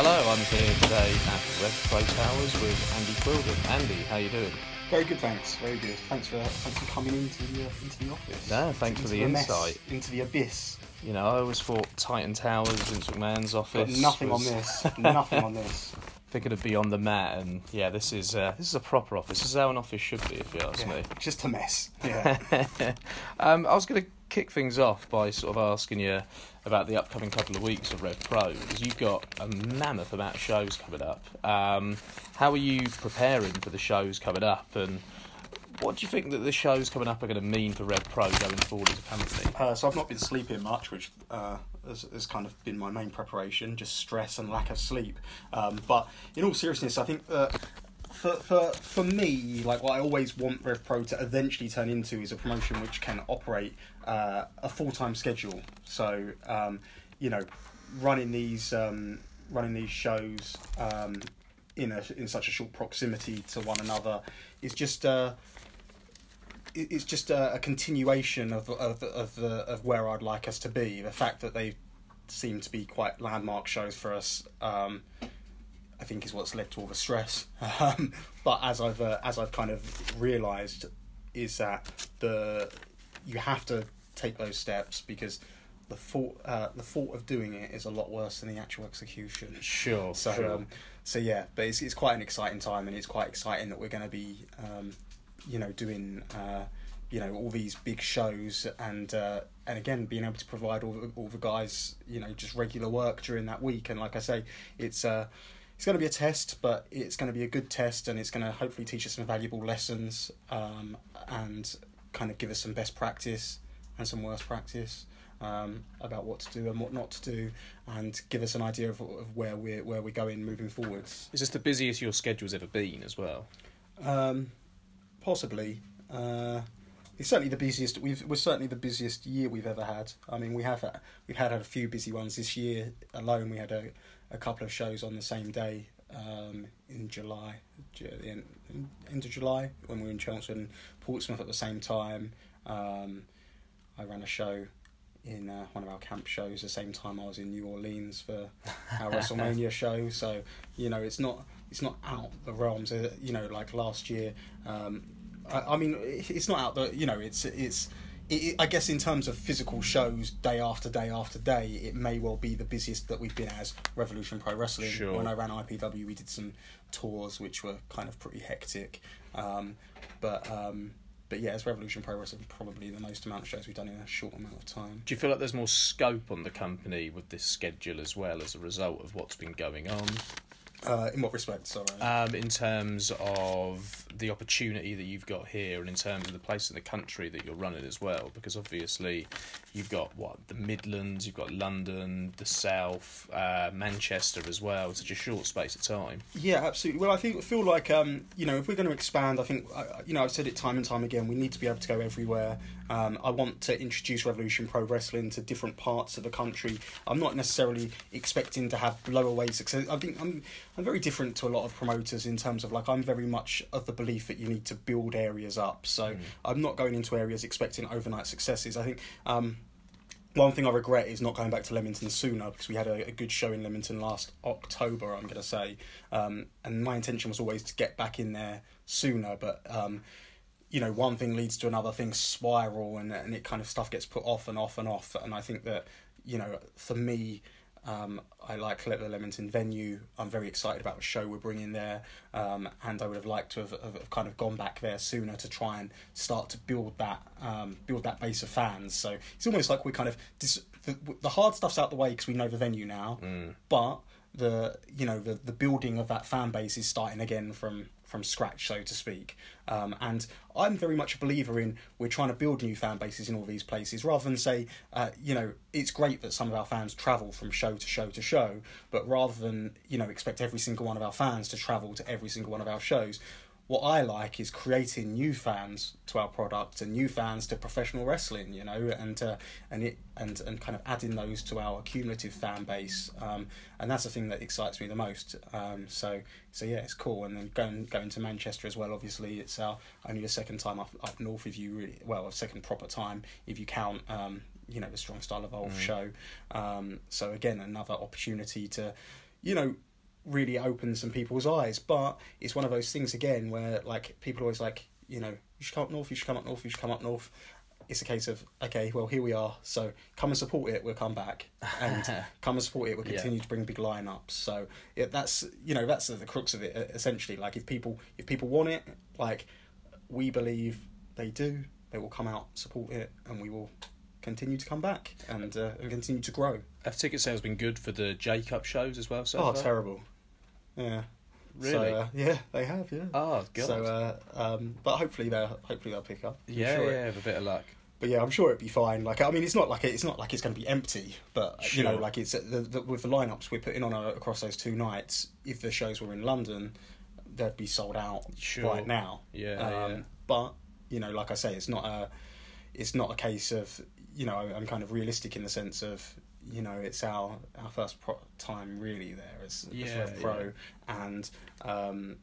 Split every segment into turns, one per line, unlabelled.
Hello, I'm here today at Rev Pro Towers with Andy Quildan. Andy, how you doing?
Very good, thanks. Very good. Thanks for thanks for coming into the uh, into the office.
No, thanks
into
for the
mess,
insight.
into the abyss.
You know, I always thought Titan Towers, Vince McMahon's
But
office.
nothing
was-
on this. nothing on this.
Figured it'd be on the mat, and yeah, this is uh, this is a proper office. This is how an office should be, if you ask
Yeah,
me.
just a mess. Yeah.
um, I was going to kick things off by sort of asking you about the upcoming couple of weeks of Rev Pro, because you've got a mammoth amount of shows coming up. Um, how are you preparing for the shows coming up, and what do you think that the shows coming up are going to mean for Red Pro going forward as a company?
Uh, so I've not been sleeping much, which uh, has, has kind of been my main preparation, just stress and lack of sleep. Um, but in all seriousness, I think that for, for, for me, like what I always want Rev Pro to eventually turn into is a promotion which can operate uh, a full time schedule. So, um, you know, running these um, running these shows um, in a in such a short proximity to one another is just. Uh, it's just a, a continuation of of of, the, of where I'd like us to be. The fact that they seem to be quite landmark shows for us, um, I think, is what's led to all the stress. Um, but as I've uh, as I've kind of realised, is that the you have to take those steps because the thought uh, the thought of doing it is a lot worse than the actual execution.
Sure,
So,
sure.
um, so yeah, but it's it's quite an exciting time, and it's quite exciting that we're going to be, um, you know, doing, uh, you know, all these big shows, and uh, and again being able to provide all the, all the guys, you know, just regular work during that week. And like I say, it's uh, it's going to be a test, but it's going to be a good test, and it's going to hopefully teach us some valuable lessons, um, and kind of give us some best practice and some worst practice um, about what to do and what not to do, and give us an idea of, of where we're where we're going moving forwards.
Is this the busiest your schedule's ever been as well?
Um, possibly. Uh, it's certainly the busiest. We've we're certainly the busiest year we've ever had. I mean, we have had, we've had a few busy ones this year alone. We had a, a couple of shows on the same day um, in July, Ju- the end, end of July when we were in Chelmsford and Portsmouth at the same time. Um, I ran a show in uh, one of our camp shows the same time I was in New Orleans for our WrestleMania show. So you know, it's not it's not out the realms. Uh, you know, like last year. Um, I, I mean, it's not out the. You know, it's it's. It, I guess in terms of physical shows, day after day after day, it may well be the busiest that we've been as Revolution Pro Wrestling.
Sure.
When I ran IPW, we did some tours which were kind of pretty hectic. Um, but um, but yeah, as Revolution Pro Wrestling, probably the most amount of shows we've done in a short amount of time.
Do you feel like there's more scope on the company with this schedule as well as a result of what's been going on?
Uh, in what respect? Sorry.
Um, in terms of the opportunity that you've got here, and in terms of the place in the country that you're running as well, because obviously you've got what the Midlands, you've got London, the South, uh, Manchester as well. Such a short space of time.
Yeah, absolutely. Well, I think feel like um, you know if we're going to expand, I think you know I've said it time and time again. We need to be able to go everywhere. Um, I want to introduce Revolution Pro Wrestling to different parts of the country. I'm not necessarily expecting to have blow-away success. I think I'm I'm very different to a lot of promoters in terms of like I'm very much of the belief that you need to build areas up. So I'm not going into areas expecting overnight successes. I think. Um, one thing I regret is not going back to Leamington sooner because we had a, a good show in Leamington last October. I'm going to say, um, and my intention was always to get back in there sooner. But um, you know, one thing leads to another thing spiral, and and it kind of stuff gets put off and off and off. And I think that you know, for me. Um, I like the Leamington venue. I'm very excited about the show we're bringing there, um, and I would have liked to have, have, have kind of gone back there sooner to try and start to build that um, build that base of fans. So it's almost like we kind of dis- the, the hard stuff's out the way because we know the venue now, but the you know the the building of that fan base is starting again from from scratch, so to speak. Um, and I'm very much a believer in we're trying to build new fan bases in all these places, rather than say, uh, you know, it's great that some of our fans travel from show to show to show, but rather than you know expect every single one of our fans to travel to every single one of our shows, what I like is creating new fans to our product and new fans to professional wrestling, you know, and uh, and it and and kind of adding those to our cumulative fan base, um, and that's the thing that excites me the most. Um, so so yeah, it's cool. And then going going to Manchester as well. Obviously, it's our only the second time up up north if you really well a second proper time if you count. Um, you know the strong style evolve mm. show um, so again another opportunity to you know really open some people's eyes. But it's one of those things again where like people always like, you know, you should come up north, you should come up north, you should come up north. It's a case of okay, well here we are. So come and support it. We'll come back and come and support it. We'll continue yeah. to bring big lineups. So yeah, that's you know that's the crux of it essentially. Like if people if people want it, like we believe they do, they will come out support it, and we will continue to come back and uh, and continue to grow.
Have ticket sales been good for the J Cup shows as well? So
oh,
far?
terrible. Yeah.
Really?
So, uh, yeah, they have. Yeah.
Oh god.
So, uh, um, but hopefully they'll hopefully they'll pick up.
I'm yeah, sure yeah, it, have a bit of luck.
But yeah, I'm sure it'd be fine. Like, I mean, it's not like it's not like it's going to be empty, but sure. you know, like it's the, the, with the lineups we're putting on a, across those two nights. If the shows were in London, they'd be sold out sure. right now.
Yeah, um, yeah.
But you know, like I say, it's not a, it's not a case of you know, I'm kind of realistic in the sense of you know it's our our first pro- time really there as, yeah, as Rev Pro, yeah. and um,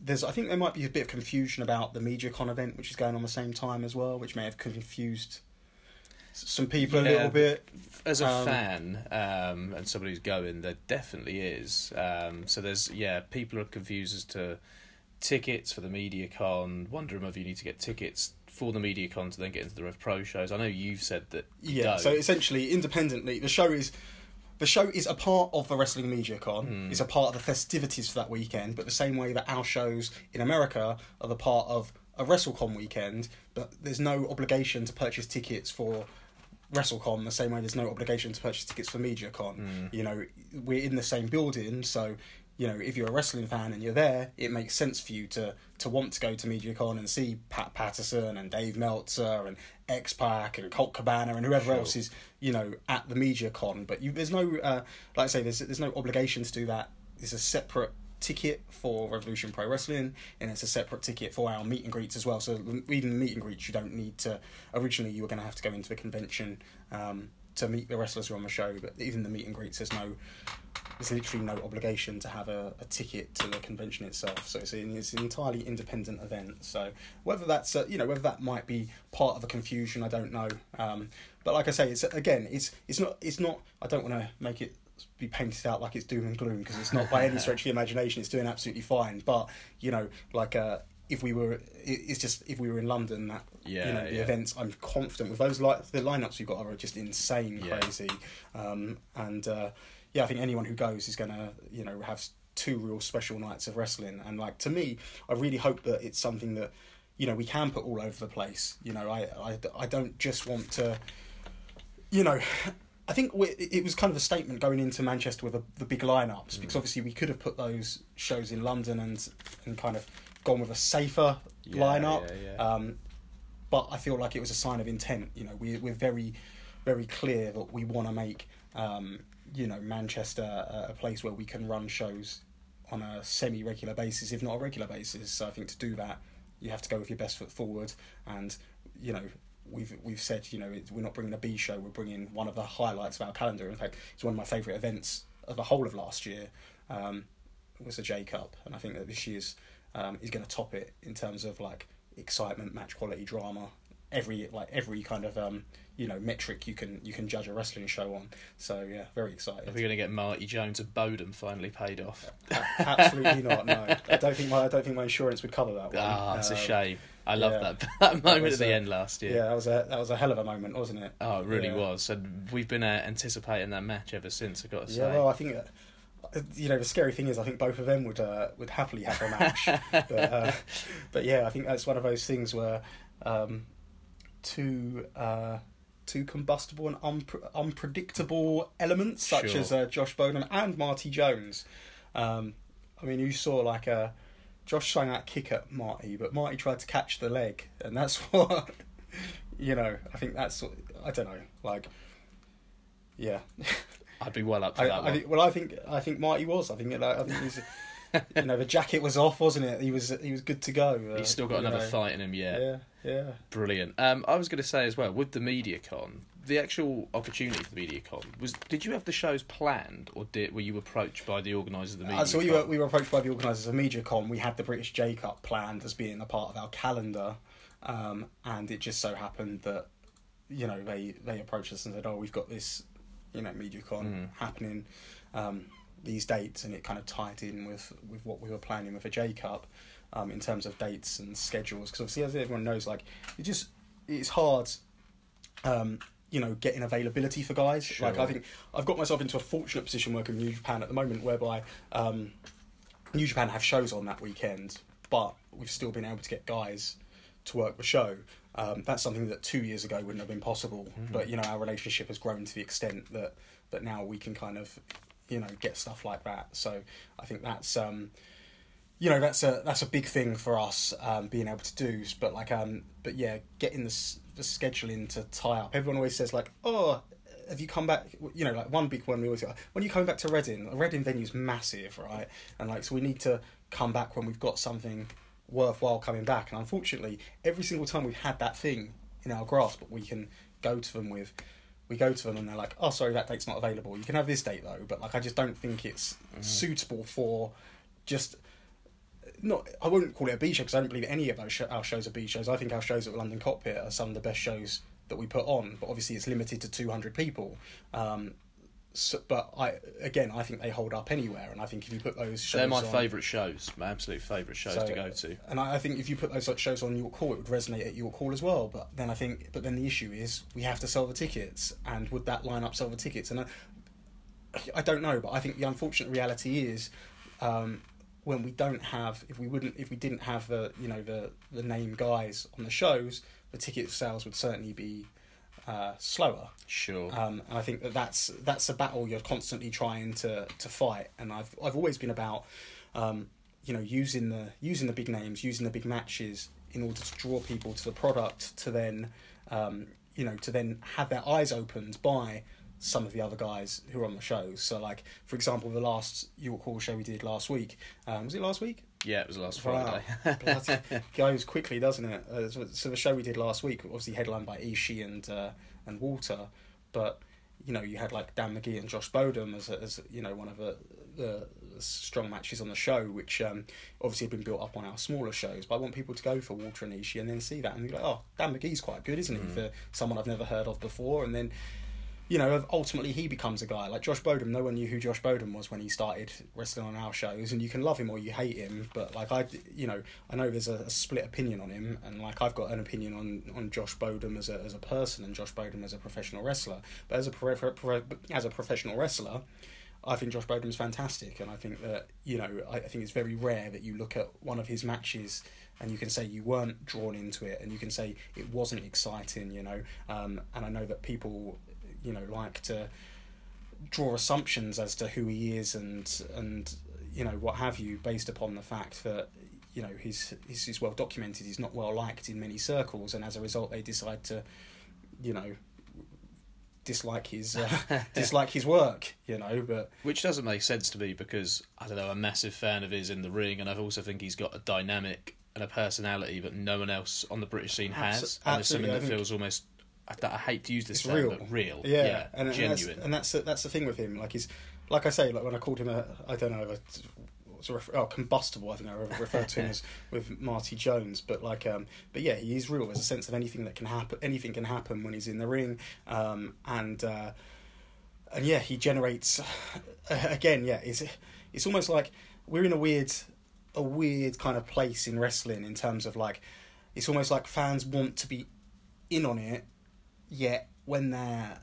there's I think there might be a bit of confusion about the MediaCon event which is going on the same time as well, which may have confused some people yeah, a little bit.
As a um, fan um, and somebody who's going, there definitely is. Um, so there's yeah, people are confused as to tickets for the MediaCon. Wondering whether you need to get tickets for the media con to then get into the Rev Pro shows. I know you've said that.
yeah.
Don't.
So essentially, independently, the show is the show is a part of the Wrestling MediaCon. Mm. It's a part of the festivities for that weekend. But the same way that our shows in America are the part of a WrestleCon weekend, but there's no obligation to purchase tickets for WrestleCon the same way there's no obligation to purchase tickets for MediaCon. Mm. You know, we're in the same building, so you know, if you're a wrestling fan and you're there, it makes sense for you to to want to go to MediaCon and see Pat Patterson and Dave Meltzer and X Pac and Colt Cabana and whoever sure. else is, you know, at the MediaCon. But you, there's no, uh, like I say, there's there's no obligation to do that. It's a separate ticket for Revolution Pro Wrestling, and it's a separate ticket for our meet and greets as well. So even the meet and greets, you don't need to. Originally, you were going to have to go into the convention. Um, to meet the wrestlers who are on the show, but even the meet and greets, there's no, there's literally no obligation to have a, a ticket to the convention itself. So it's an, it's an entirely independent event. So whether that's uh, you know whether that might be part of a confusion, I don't know. Um, but like I say, it's again, it's it's not it's not. I don't want to make it be painted out like it's doom and gloom because it's not by any stretch of the imagination. It's doing absolutely fine. But you know, like uh, if we were, it's just if we were in London, that yeah, you know the yeah. events. I'm confident with those like the lineups we've got are just insane, yeah. crazy, um, and uh, yeah, I think anyone who goes is gonna you know have two real special nights of wrestling. And like to me, I really hope that it's something that you know we can put all over the place. You know, I I, I don't just want to, you know. I think we, it was kind of a statement going into Manchester with the, the big lineups mm. because obviously we could have put those shows in London and and kind of gone with a safer yeah, lineup. Yeah, yeah. Um, but I feel like it was a sign of intent. You know, we, we're very, very clear that we want to make, um, you know, Manchester a, a place where we can run shows on a semi-regular basis, if not a regular basis. So I think to do that, you have to go with your best foot forward. And you know, we've we've said, you know, we're not bringing a B show. We're bringing one of the highlights of our calendar. In fact, it's one of my favourite events of the whole of last year. Um, was the J Cup, and I think that this year's um, is going to top it in terms of like excitement, match quality, drama, every like every kind of um, you know metric you can you can judge a wrestling show on. So yeah, very excited.
Are we going to get Marty Jones of Bodom finally paid off?
Absolutely not. No, I don't think my I don't think my insurance would cover that one.
Ah, it's um, a shame. I love yeah. that that moment that at the a, end last year.
Yeah, that was a that was a hell of a moment, wasn't it?
Oh, it really yeah. was. And we've been uh, anticipating that match ever since. I got to say.
Yeah, well, I think. Uh, you know the scary thing is I think both of them would uh, would happily have a match, but, uh, but yeah I think that's one of those things where um, two uh, two combustible and unpre- unpredictable elements such sure. as uh, Josh Bodom and Marty Jones. Um, I mean, you saw like a uh, Josh swung that kick at Marty, but Marty tried to catch the leg, and that's what you know. I think that's I don't know, like yeah.
I'd be well up for I, that.
I think, well, I think I think Marty was. I think like, I think he's you know, the jacket was off, wasn't it? He was he was good to go. Uh,
He's still got another
know.
fight in him yet.
Yeah, yeah.
Brilliant. Um, I was going to say as well with the MediaCon, the actual opportunity for the MediaCon was. Did you have the shows planned, or did were you approached by the organisers of the MediaCon?
Uh, so we were we were approached by the organisers of MediaCon. We had the British J Cup planned as being a part of our calendar, um, and it just so happened that you know they they approached us and said, "Oh, we've got this, you know, MediaCon
Mm.
happening um, these dates," and it kind of tied in with with what we were planning with a J Cup um, in terms of dates and schedules. Because obviously, as everyone knows, like it just it's hard. Um, you know, getting availability for guys.
Sure.
Like I think I've got myself into a fortunate position working with New Japan at the moment, whereby um, New Japan have shows on that weekend, but we've still been able to get guys to work the show. Um, that's something that two years ago wouldn't have been possible. But you know, our relationship has grown to the extent that that now we can kind of, you know, get stuff like that. So I think that's. Um, you know that's a that's a big thing for us um, being able to do. But like um, but yeah, getting the the scheduling to tie up. Everyone always says like, oh, have you come back? You know, like one big one we always go, when are you coming back to Reading? A Reading venue's massive, right? And like, so we need to come back when we've got something worthwhile coming back. And unfortunately, every single time we've had that thing in our grasp, but we can go to them with. We go to them and they're like, "Oh, sorry, that date's not available. You can have this date though." But like, I just don't think it's suitable for just not I wouldn't call it a B show because I don't believe any of those sh- our shows are B shows. I think our shows at London Cockpit are some of the best shows that we put on, but obviously it's limited to 200 people. Um, so, but I again, I think they hold up anywhere, and I think if you put those shows
They're my
on,
favourite shows, my absolute favourite shows
So-
to go to.
and I, I think if you put those like, shows on York Hall, it would resonate at York Hall as well. But then I think, but then the issue is we have to sell the tickets, and would that line up sell the tickets? And I, I don't know, but I think the unfortunate reality is um, when we don't have, if we wouldn't, if we didn't have the you know the the name guys on the shows, the ticket sales would certainly be uh, slower.
Sure.
Um, and I think that that's that's a battle you're constantly trying to to fight. And I've I've always been about, um, you know, using the using the big names, using the big matches in order to draw people to the product, to then, um, you know, to then have their eyes opened by some of the other guys who are on the shows. So, like for example, the last York Hall show we did last week um, was it last week?
Yeah, it was last
Wow.
Friday.
Goes quickly, doesn't it? Uh, so, so the show we did last week, obviously headlined by Ishii and uh, and Walter, but you know you had like Dan Magee and Josh Bodom as, as you know one of the, the strong matches on the show, which um, obviously had been built up on our smaller shows. But I want people to go for Walter and Ishii and then see that and be like, oh, Dan Magee's quite good, isn't he? For someone I've never heard of before, and then you know, ultimately he becomes a guy like Josh Bodom. No one knew who Josh Bodom was when he started wrestling on our shows, and you can love him or you hate him. But like I, you know, I know there's a, a split opinion on him, and like I've got an opinion on, on Josh Bodom as a as a person and Josh Bodom as a professional wrestler. But as a pro, pro, as a professional wrestler, I think Josh Bodom's fantastic, and I think that you know I, I think it's very rare that you look at one of his matches and you can say you weren't drawn into it, and you can say it wasn't exciting, you know. Um, and I know that people, you know, like to draw assumptions as to who he is and and you know what have you based upon the fact that you know he's he's, he's well documented he's not well liked in many circles and as a result they decide to you know dislike his uh, dislike his work you know but
Which doesn't make sense to me because I don't know, I'm a massive fan of his in the ring, and I also think he's got a dynamic and a personality that no one else on the British scene has. And it's something that feels almost. I, I hate to use this
it's
term,
real
but real.
yeah,
Yeah,
and, and
genuine.
that's, and that's the, that's the thing with him like he's like I say like when I called him a I don't know a oh, combustible I think I referred to him as with Marty Jones but like um but yeah he is real there's a sense of anything that can happen anything can happen when he's in the ring um and uh and yeah he generates again yeah it's it's almost like we're in a weird a weird kind of place in wrestling in terms of like it's almost like fans want to be in on it yet when they're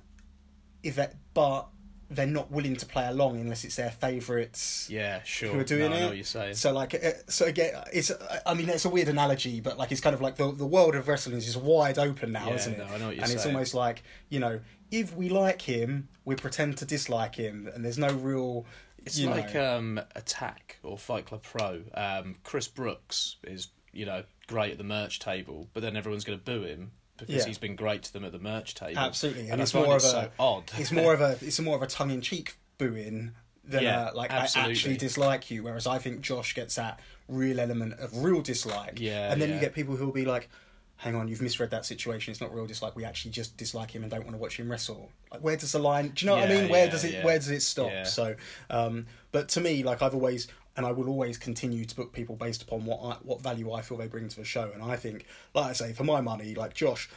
if that but they're not willing to play along unless it's their favourites
yeah, sure.
who are doing
no, I
it.
know what you're saying.
So like, uh, so again, it's. I mean, it's a weird analogy, but like, it's kind of like the the world of wrestling is just wide open now,
Yeah,
isn't it?
no, I know what you're saying.
and it's almost like you know, if we like him, we pretend to dislike him, and there's no real.
It's
you
like
know,
um, Attack or Fight Club Pro. Um, Chris Brooks is, you know, great at the merch table, but then everyone's going to boo him because
Yeah.
he's been great to them at the merch table.
absolutely, and,
and,
it's more of a.
so odd.
it's more of a. It's more of a tongue in cheek booing than
Yeah,
uh, like
absolutely.
I actually dislike you. Whereas I think Josh gets that real element of real dislike.
Yeah,
and then
yeah.
you get people who'll be like. Hang on, you've misread that situation. It's not real dislike. We actually just dislike him and don't want to watch him wrestle. Like, where does the line? Do you know what I mean? Where does it? Where does it stop? So, um, but to me, like I've always and I will always continue to book people based upon what I, what value I feel they bring to the show. And I think, like I say, for my money, like Josh,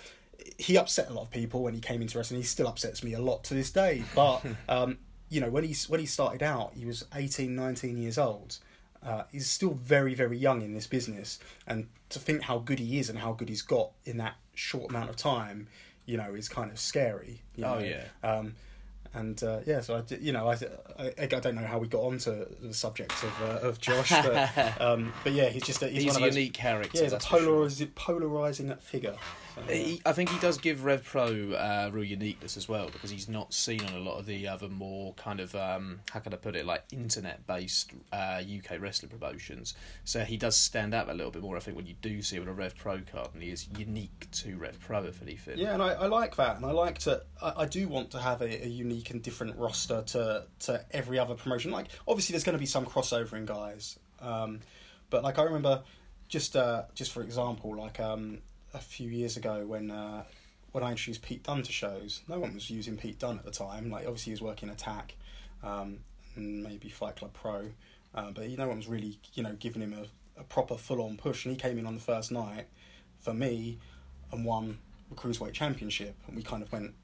he upset a lot of people when he came into wrestling. And he still upsets me a lot to this day. But um, you know, when he when he started out, he was 18, 19 years old. Uh, he's still very, very young in this business, and to think how good he is and how good he's got in that short amount of time, you know, is kind of scary. You
Oh,
know?
yeah.
Um, and uh, yeah, so I, you know, I, I, I don't know how we got onto the subject of uh, of Josh, but um, but yeah, he's just a, he's,
He's,
one
a
of those,
unique character.
yeah, he's a
sure.
polarizing figure.
He, I think he does give Rev Pro uh, real uniqueness as well because he's not seen on a lot of the other more kind of um, how can I put it like internet based uh, UK wrestling promotions. So he does stand out a little bit more. I think when you do see him on a Rev Pro card, and he is unique to Rev Pro if anything.
Yeah, and I, I like that, and I like to. I, I do want to have a, a unique and different roster to to every other promotion. Like, obviously, there's going to be some crossover in guys, um, but like I remember, just uh, just for example, like um, a few years ago when uh, when I introduced Pete Dunne to shows, no one was using Pete Dunne at the time. Like, obviously, he was working Attack, um, and maybe Fight Club Pro, uh, but no one was really, you know, giving him a, a proper full on push. And he came in on the first night for me and won the cruiserweight championship, and we kind of went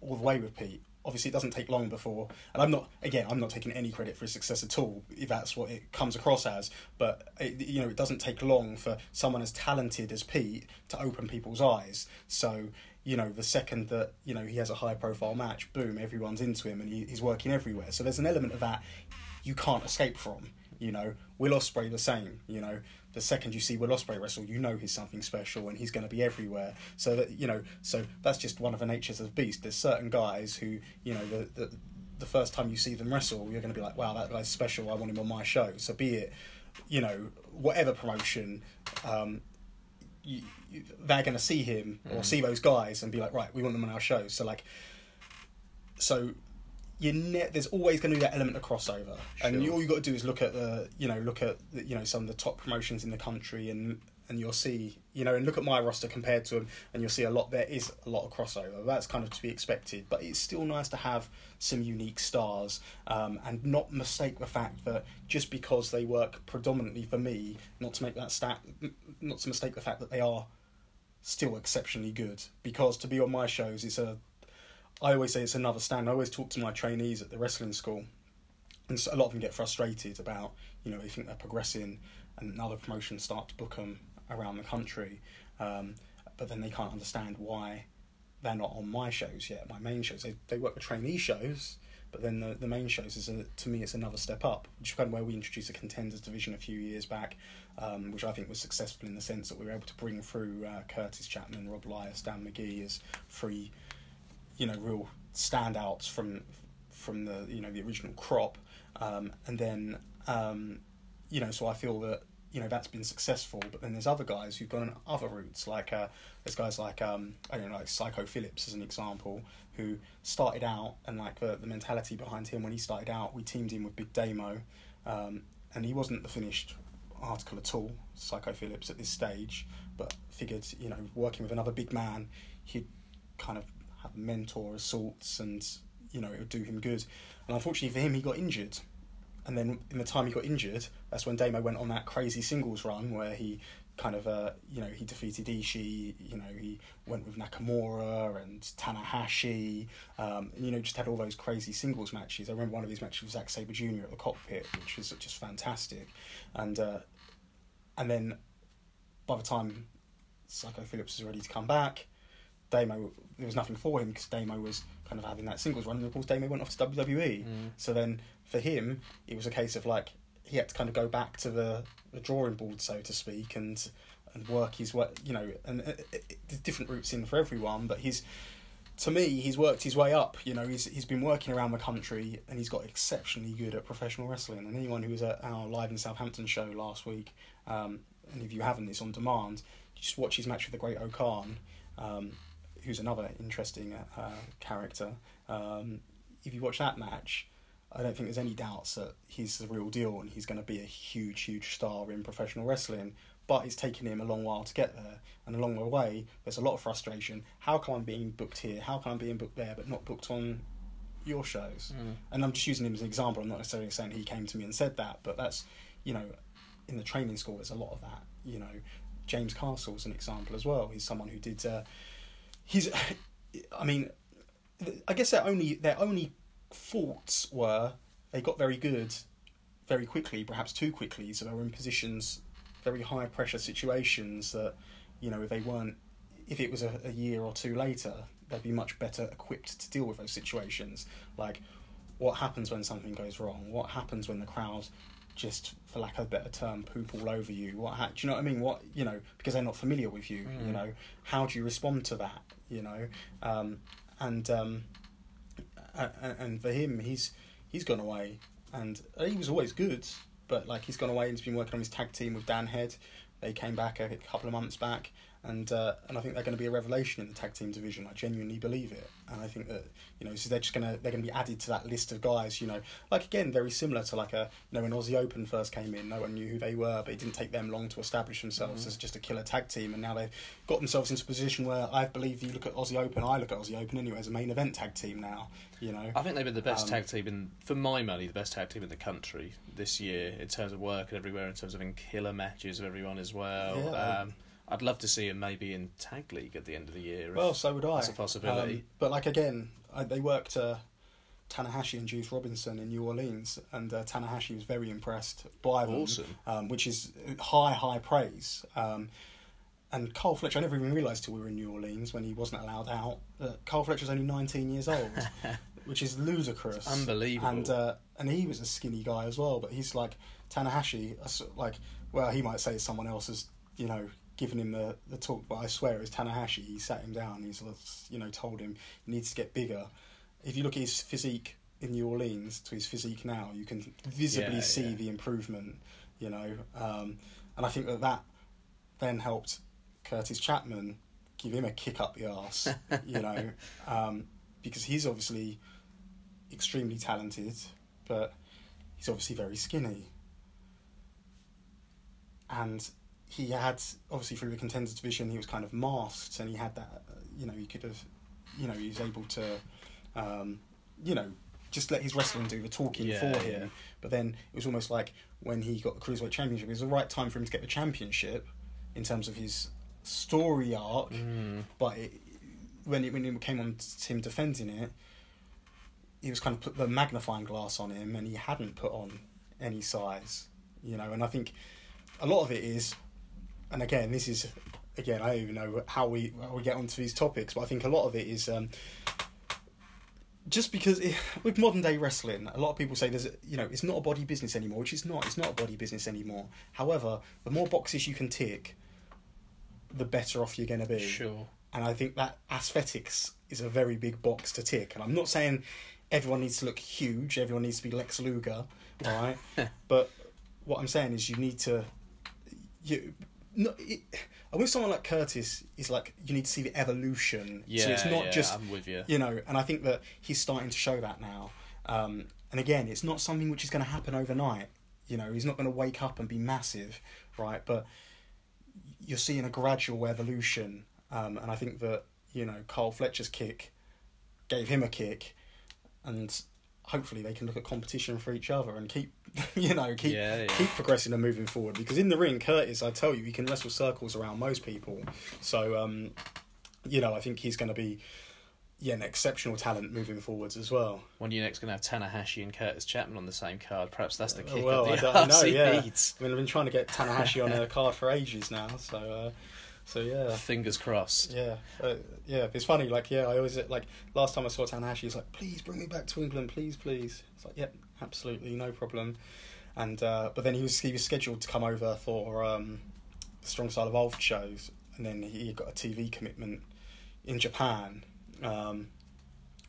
all the way with Pete. Obviously, it doesn't take long before, and I'm not again. I'm not taking any credit for his success at all, if that's what it comes across as. But it, you know, it doesn't take long for someone as talented as Pete to open people's eyes. So you know, the second that you know he has a high profile match, boom, everyone's into him, and he, he's working everywhere. So there's an element of that you can't escape from. You know, Will Ospreay the same. You know, the second you see Will Ospreay wrestle, you know he's something special and he's going to be everywhere. So that you know, so that's just one of the natures of the beast. There's certain guys who, you know, the the, the first time you see them wrestle, you're going to be like, wow, that guy's special. I want him on my show. So be it, you know, whatever promotion. Um, you, you, they're going to see him or see those guys and be like, right, we want them on our show. So like, so you ne- there's always going to be that element of crossover, and you, all you got to do is look at the you know look at the, you know some of the top promotions in the country, and and you'll see you know and look at my roster compared to them, and you'll see a lot there is a lot of crossover. That's kind of to be expected, but it's still nice to have some unique stars, um, and not mistake the fact that just because they work predominantly for me, not to make that stat, not to mistake the fact that they are still exceptionally good. Because to be on my shows it's a I always say it's another stand. I always talk to my trainees at the wrestling school, and a lot of them get frustrated about you know they think they're progressing, and other promotions start to book them around the country, um, but then they can't understand why they're not on my shows yet. My main shows they they work the trainee shows, but then the, the main shows is a, to me it's another step up, which is kind of where we introduced a contenders division a few years back, um, which I think was successful in the sense that we were able to bring through uh, Kurtis Chapman, Rob Lias, Dan Magee as three you know real standouts from from the you know the original crop. Um, and then um, you know so I feel that you know that's been successful. But then there's other guys who've gone other routes like uh, there's guys like um, I don't know like Psycho Phillips as an example who started out and like the, the mentality behind him when he started out we teamed him with Big Damo um, and he wasn't the finished article at all Psycho Phillips at this stage. But figured you know working with another big man he'd kind of have mentor sorts and you know it would do him good. And unfortunately for him he got injured. And then in the time he got injured that's when Damo went on that crazy singles run where he kind of uh, you know he defeated Ishii you know he went with Nakamura and Tanahashi um, and you know just had all those crazy singles matches. I remember one of his matches with Zack Sabre Jr. at the cockpit which was just fantastic. And uh, and then by the time Psycho Phillips was ready to come back Damo, there was nothing for him because Damo was kind of having that singles run, and of course Damo went off to WWE.
Mm.
So then for him, it was a case of like he had to kind of go back to the, the drawing board, so to speak, and and work his way, you know, and uh, uh, there's different routes in for everyone. But he's to me, he's worked his way up. You know, he's he's been working around the country, and he's got exceptionally good at professional wrestling. And anyone who was at our live in Southampton show last week, um, and if you haven't, it's on demand. Just watch his match with the Great O-Khan. Um, who's another interesting uh, character. Um, if you watch that match, I don't think there's any doubts that he's the real deal and he's going to be a huge, huge star in professional wrestling. But it's taken him a long while to get there, and along the way, there's a lot of frustration. How come I'm being booked here? How come I'm being booked there, but not booked on your shows?
Mm.
And I'm just using him as an example. I'm not necessarily saying he came to me and said that, but that's, you know, in the training school, there's a lot of that. You know, James Castle's an example as well. He's someone who did. Uh, he's, I mean, I guess their only their only faults were they got very good very quickly, perhaps too quickly. So they were in positions, very high pressure situations that, you know, if they weren't, if it was a, a year or two later, they'd be much better equipped to deal with those situations. Like, what happens when something goes wrong? What happens when the crowd just, for lack of a better term, poop all over you? What ha- do you know what I mean? What you know, because they're not familiar with you. You
Mm.
know, how do you respond to that? You know, um, and um, and for him, he's he's gone away, and he was always good, but like he's gone away and he's been working on his tag team with Dan Head. They came back a couple of months back, and uh, and I think they're going to be a revelation in the tag team division. I genuinely believe it, and I think that you know so they're just gonna they're gonna be added to that list of guys. You know, like again, very similar to like a you know when Aussie Open first came in, no one knew who they were, but it didn't take them long to establish themselves
Mhm.
as just a killer tag team, and now they've got themselves into a position where I believe you look at Aussie Open, I look at Aussie Open anyway as a main event tag team now. You know,
I think they've been the best
Um,
tag team in, for my money, the best tag team in the country this year in terms of work and everywhere, in terms of in killer matches of everyone as well.
Yeah.
Um, I'd love to see him maybe in tag league at the end of the year.
Well, so would I.
That's a possibility.
Um, but like again, I, they worked uh, Tanahashi and Juice Robinson in New Orleans, and uh, Tanahashi was very impressed by them,
awesome.
um, which is high, high praise. Um, and Kyle Fletcher, I never even realised till we were in New Orleans when he wasn't allowed out. that Kyle Fletcher's only 19 years old, which is ludicrous.
Unbelievable.
And uh, and he was a skinny guy as well, but he's like Tanahashi. Like, well, he might say someone else has, you know, given him the, the talk, but I swear it's Tanahashi. He sat him down. He's, you know, told him he needs to get bigger. If you look at his physique in New Orleans to his physique now, you can visibly
Yeah,
see
yeah.
the improvement. You know, um, and I think that that then helped Kurtis Chapman give him a kick up the arse. you know, um, because he's obviously extremely talented, but he's obviously very skinny. And he had obviously through the contenders division, he was kind of masked, and he had that. uh, You know, he could have, you know, he was able to, um, you know, just let his wrestling do the talking
Yeah,
for him.
yeah.
But then it was almost like when he got the cruiserweight championship, it was the right time for him to get the championship in terms of his story arc.
Mm.
But it, when it when it came on to him defending it, he was kind of put the magnifying glass on him, and he hadn't put on any size, you know. And I think a lot of it is, and again, this is again, I don't even know how we how we get onto these topics, but I think a lot of it is. Um, just because it, with modern day wrestling, a lot of people say there's, you know, it's not a body business anymore, which is not. It's not a body business anymore. However, the more boxes you can tick, the better off you're going to be.
Sure.
And I think that aesthetics is a very big box to tick. And I'm not saying everyone needs to look huge, everyone needs to be Lex Luger, all right? but what I'm saying is you need to. You, no, it, with someone like Kurtis, is like you need to see the evolution.
Yeah,
so it's not
yeah,
just
I'm with you.
you know, and I think that he's starting to show that now. Um, and again, it's not something which is going to happen overnight. You know, he's not going to wake up and be massive, right? But you're seeing a gradual evolution, um, and I think that you know Kyle Fletcher's kick gave him a kick, and hopefully they can look at competition for each other and keep, you know, keep
Yeah, yeah.
keep progressing and moving forward. Because in the ring, Kurtis, I tell you, he can wrestle circles around most people. So, um, you know, I think he's going to be, yeah, an exceptional talent moving forwards as well.
When are you next going to have Tanahashi and Kurtis Chapman on the same card, perhaps that's the
Uh,
kick
well, I
the
don't- I know, yeah.
needs.
I mean, I've been trying to get Tanahashi on a card for ages now. So, uh, so yeah.
Fingers crossed.
Yeah, uh, yeah. It's funny. Like, yeah, I always like last time I saw Tanahashi, he's like, "Please bring me back to England, please, please." It's like, "Yep, absolutely, no problem." And uh, but then he was he was scheduled to come over for um, the Strong Style Evolved shows, and then he got a TV commitment in Japan, um,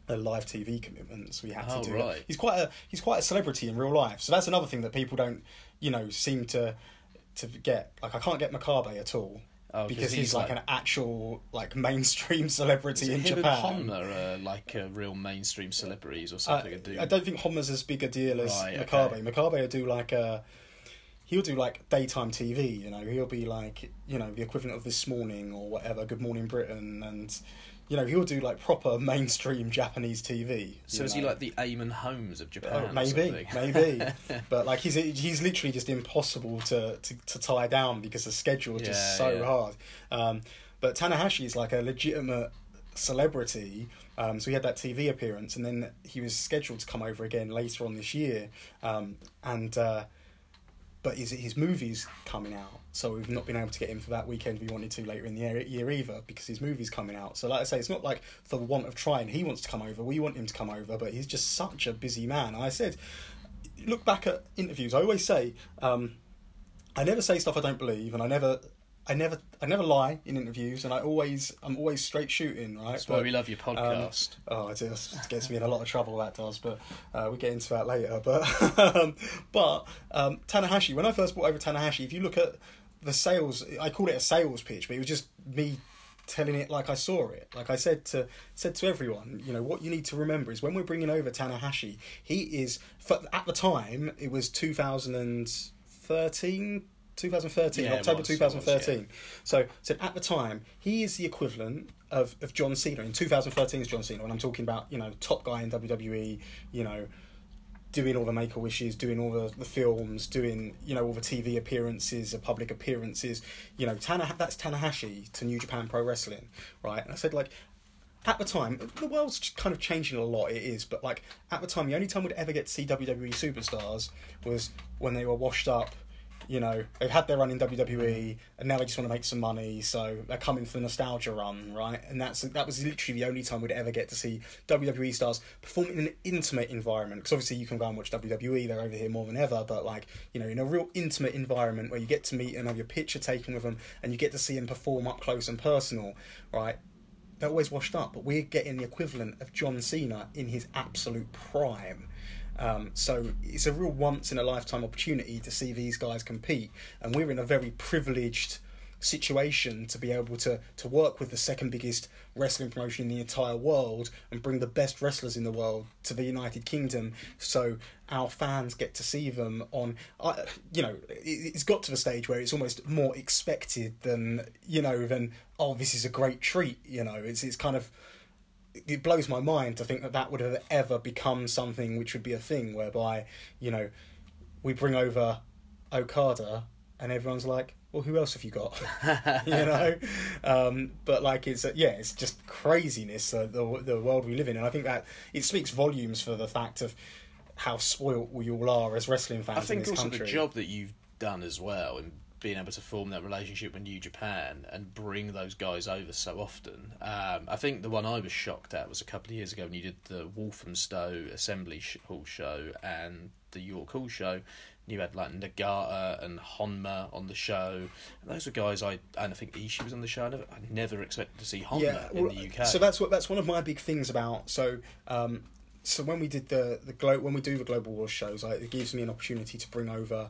a live TV commitment, so he had
Oh,
to do
right.
it. He's quite a he's quite a celebrity in real life, so that's another thing that people don't, you know, seem to to get. Like, I can't get Makabe at all.
Oh,
because he's, like, an actual like mainstream celebrity in Japan.
and are like uh, real mainstream celebrities or something.
Uh,
do
I don't think Honma's as big a deal as
Right,
Makabe.
okay.
Makabe will do like a he'll do like daytime TV. You know, he'll be like you know the equivalent of This Morning or whatever, Good Morning Britain, and you know he'll do like proper mainstream Japanese TV.
So is he like the Eamonn Holmes of Japan?
Oh, maybe, maybe, but like he's he's literally just impossible to, to, to tie down because the schedule is just so
yeah.
hard. Um, but Tanahashi is like a legitimate celebrity. Um, so he had that TV appearance, and then he was scheduled to come over again later on this year. Um, and uh, but his his movie's coming out, so we've not been able to get him for that weekend we wanted to later in the year, year either because his movie's coming out. So like I say, it's not like for the want of trying. He wants to come over, we want him to come over, but he's just such a busy man. I said, look back at interviews. I always say, um, I never say stuff I don't believe, and I never. I never, I never lie in interviews, and I always, I'm always straight shooting, right?
That's why
But-
we love your podcast.
Oh, it just gets me in a lot of trouble. That does, but uh, we'll get into that later. But um, but um, Tanahashi, when I first brought over Tanahashi, if you look at the sales, I called it a sales pitch, but it was just me telling it like I saw it. Like I said to said to everyone, you know, what you need to remember is when we're bringing over Tanahashi, he is for, at the time it was 2013. 2013,
Yeah,
October
was, it was,
2013. So, so at the time, he is the equivalent of, of John Cena. In 2013 is John Cena, and I'm talking about, you know, top guy in WWE, you know, doing all the Make a Wishes, doing all the, the films, doing you know all the TV appearances, the public appearances. You know, Tana, that's Tanahashi to New Japan Pro Wrestling, right? And I said like. At the time, the world's kind of changing a lot. It is, but like at the time, the only time we'd ever get to see WWE superstars was when they were washed up. You know, they've had their run in WWE, and now they just want to make some money, so they're coming for the nostalgia run, right? And that's that was literally the only time we'd ever get to see WWE stars perform in an intimate environment. Because obviously, you can go and watch WWE; they're over here more than ever. But like, you know, in a real intimate environment where you get to meet and have your picture taken with them, and you get to see them perform up close and personal, right? they're always washed up, but we're getting the equivalent of John Cena in his absolute prime. Um, so it's a real once in a lifetime opportunity to see these guys compete, and we're in a very privileged situation to be able to to work with the second biggest wrestling promotion in the entire world and bring the best wrestlers in the world to the United Kingdom. So our fans get to see them on uh, you know it, it's got to the stage where it's almost more expected than you know than oh this is a great treat you know. It's it's kind of it blows my mind to think that that would have ever become something which would be a thing whereby you know we bring over Okada and everyone's like well who else have you got? You know? Um, but like it's yeah it's just craziness uh, the the world we live in. And I think that it speaks volumes for the fact of how spoilt we all are as wrestling fans
I think
in this
also
country.
the job that you've done as well in being able to form that relationship with New Japan and bring those guys over so often. Um, I think the one I was shocked at was a couple of years ago when you did the Walthamstow Assembly Hall show and the York Hall show. You had like Nagata and Honma on the show. And those were guys I and I think Ishii was on the show. I never, I never expected to see Honma in
well,
the UK.
So that's what that's one of my big things about. So um, so when we did the the glo- when we do the global wars shows, like, it gives me an opportunity to bring over,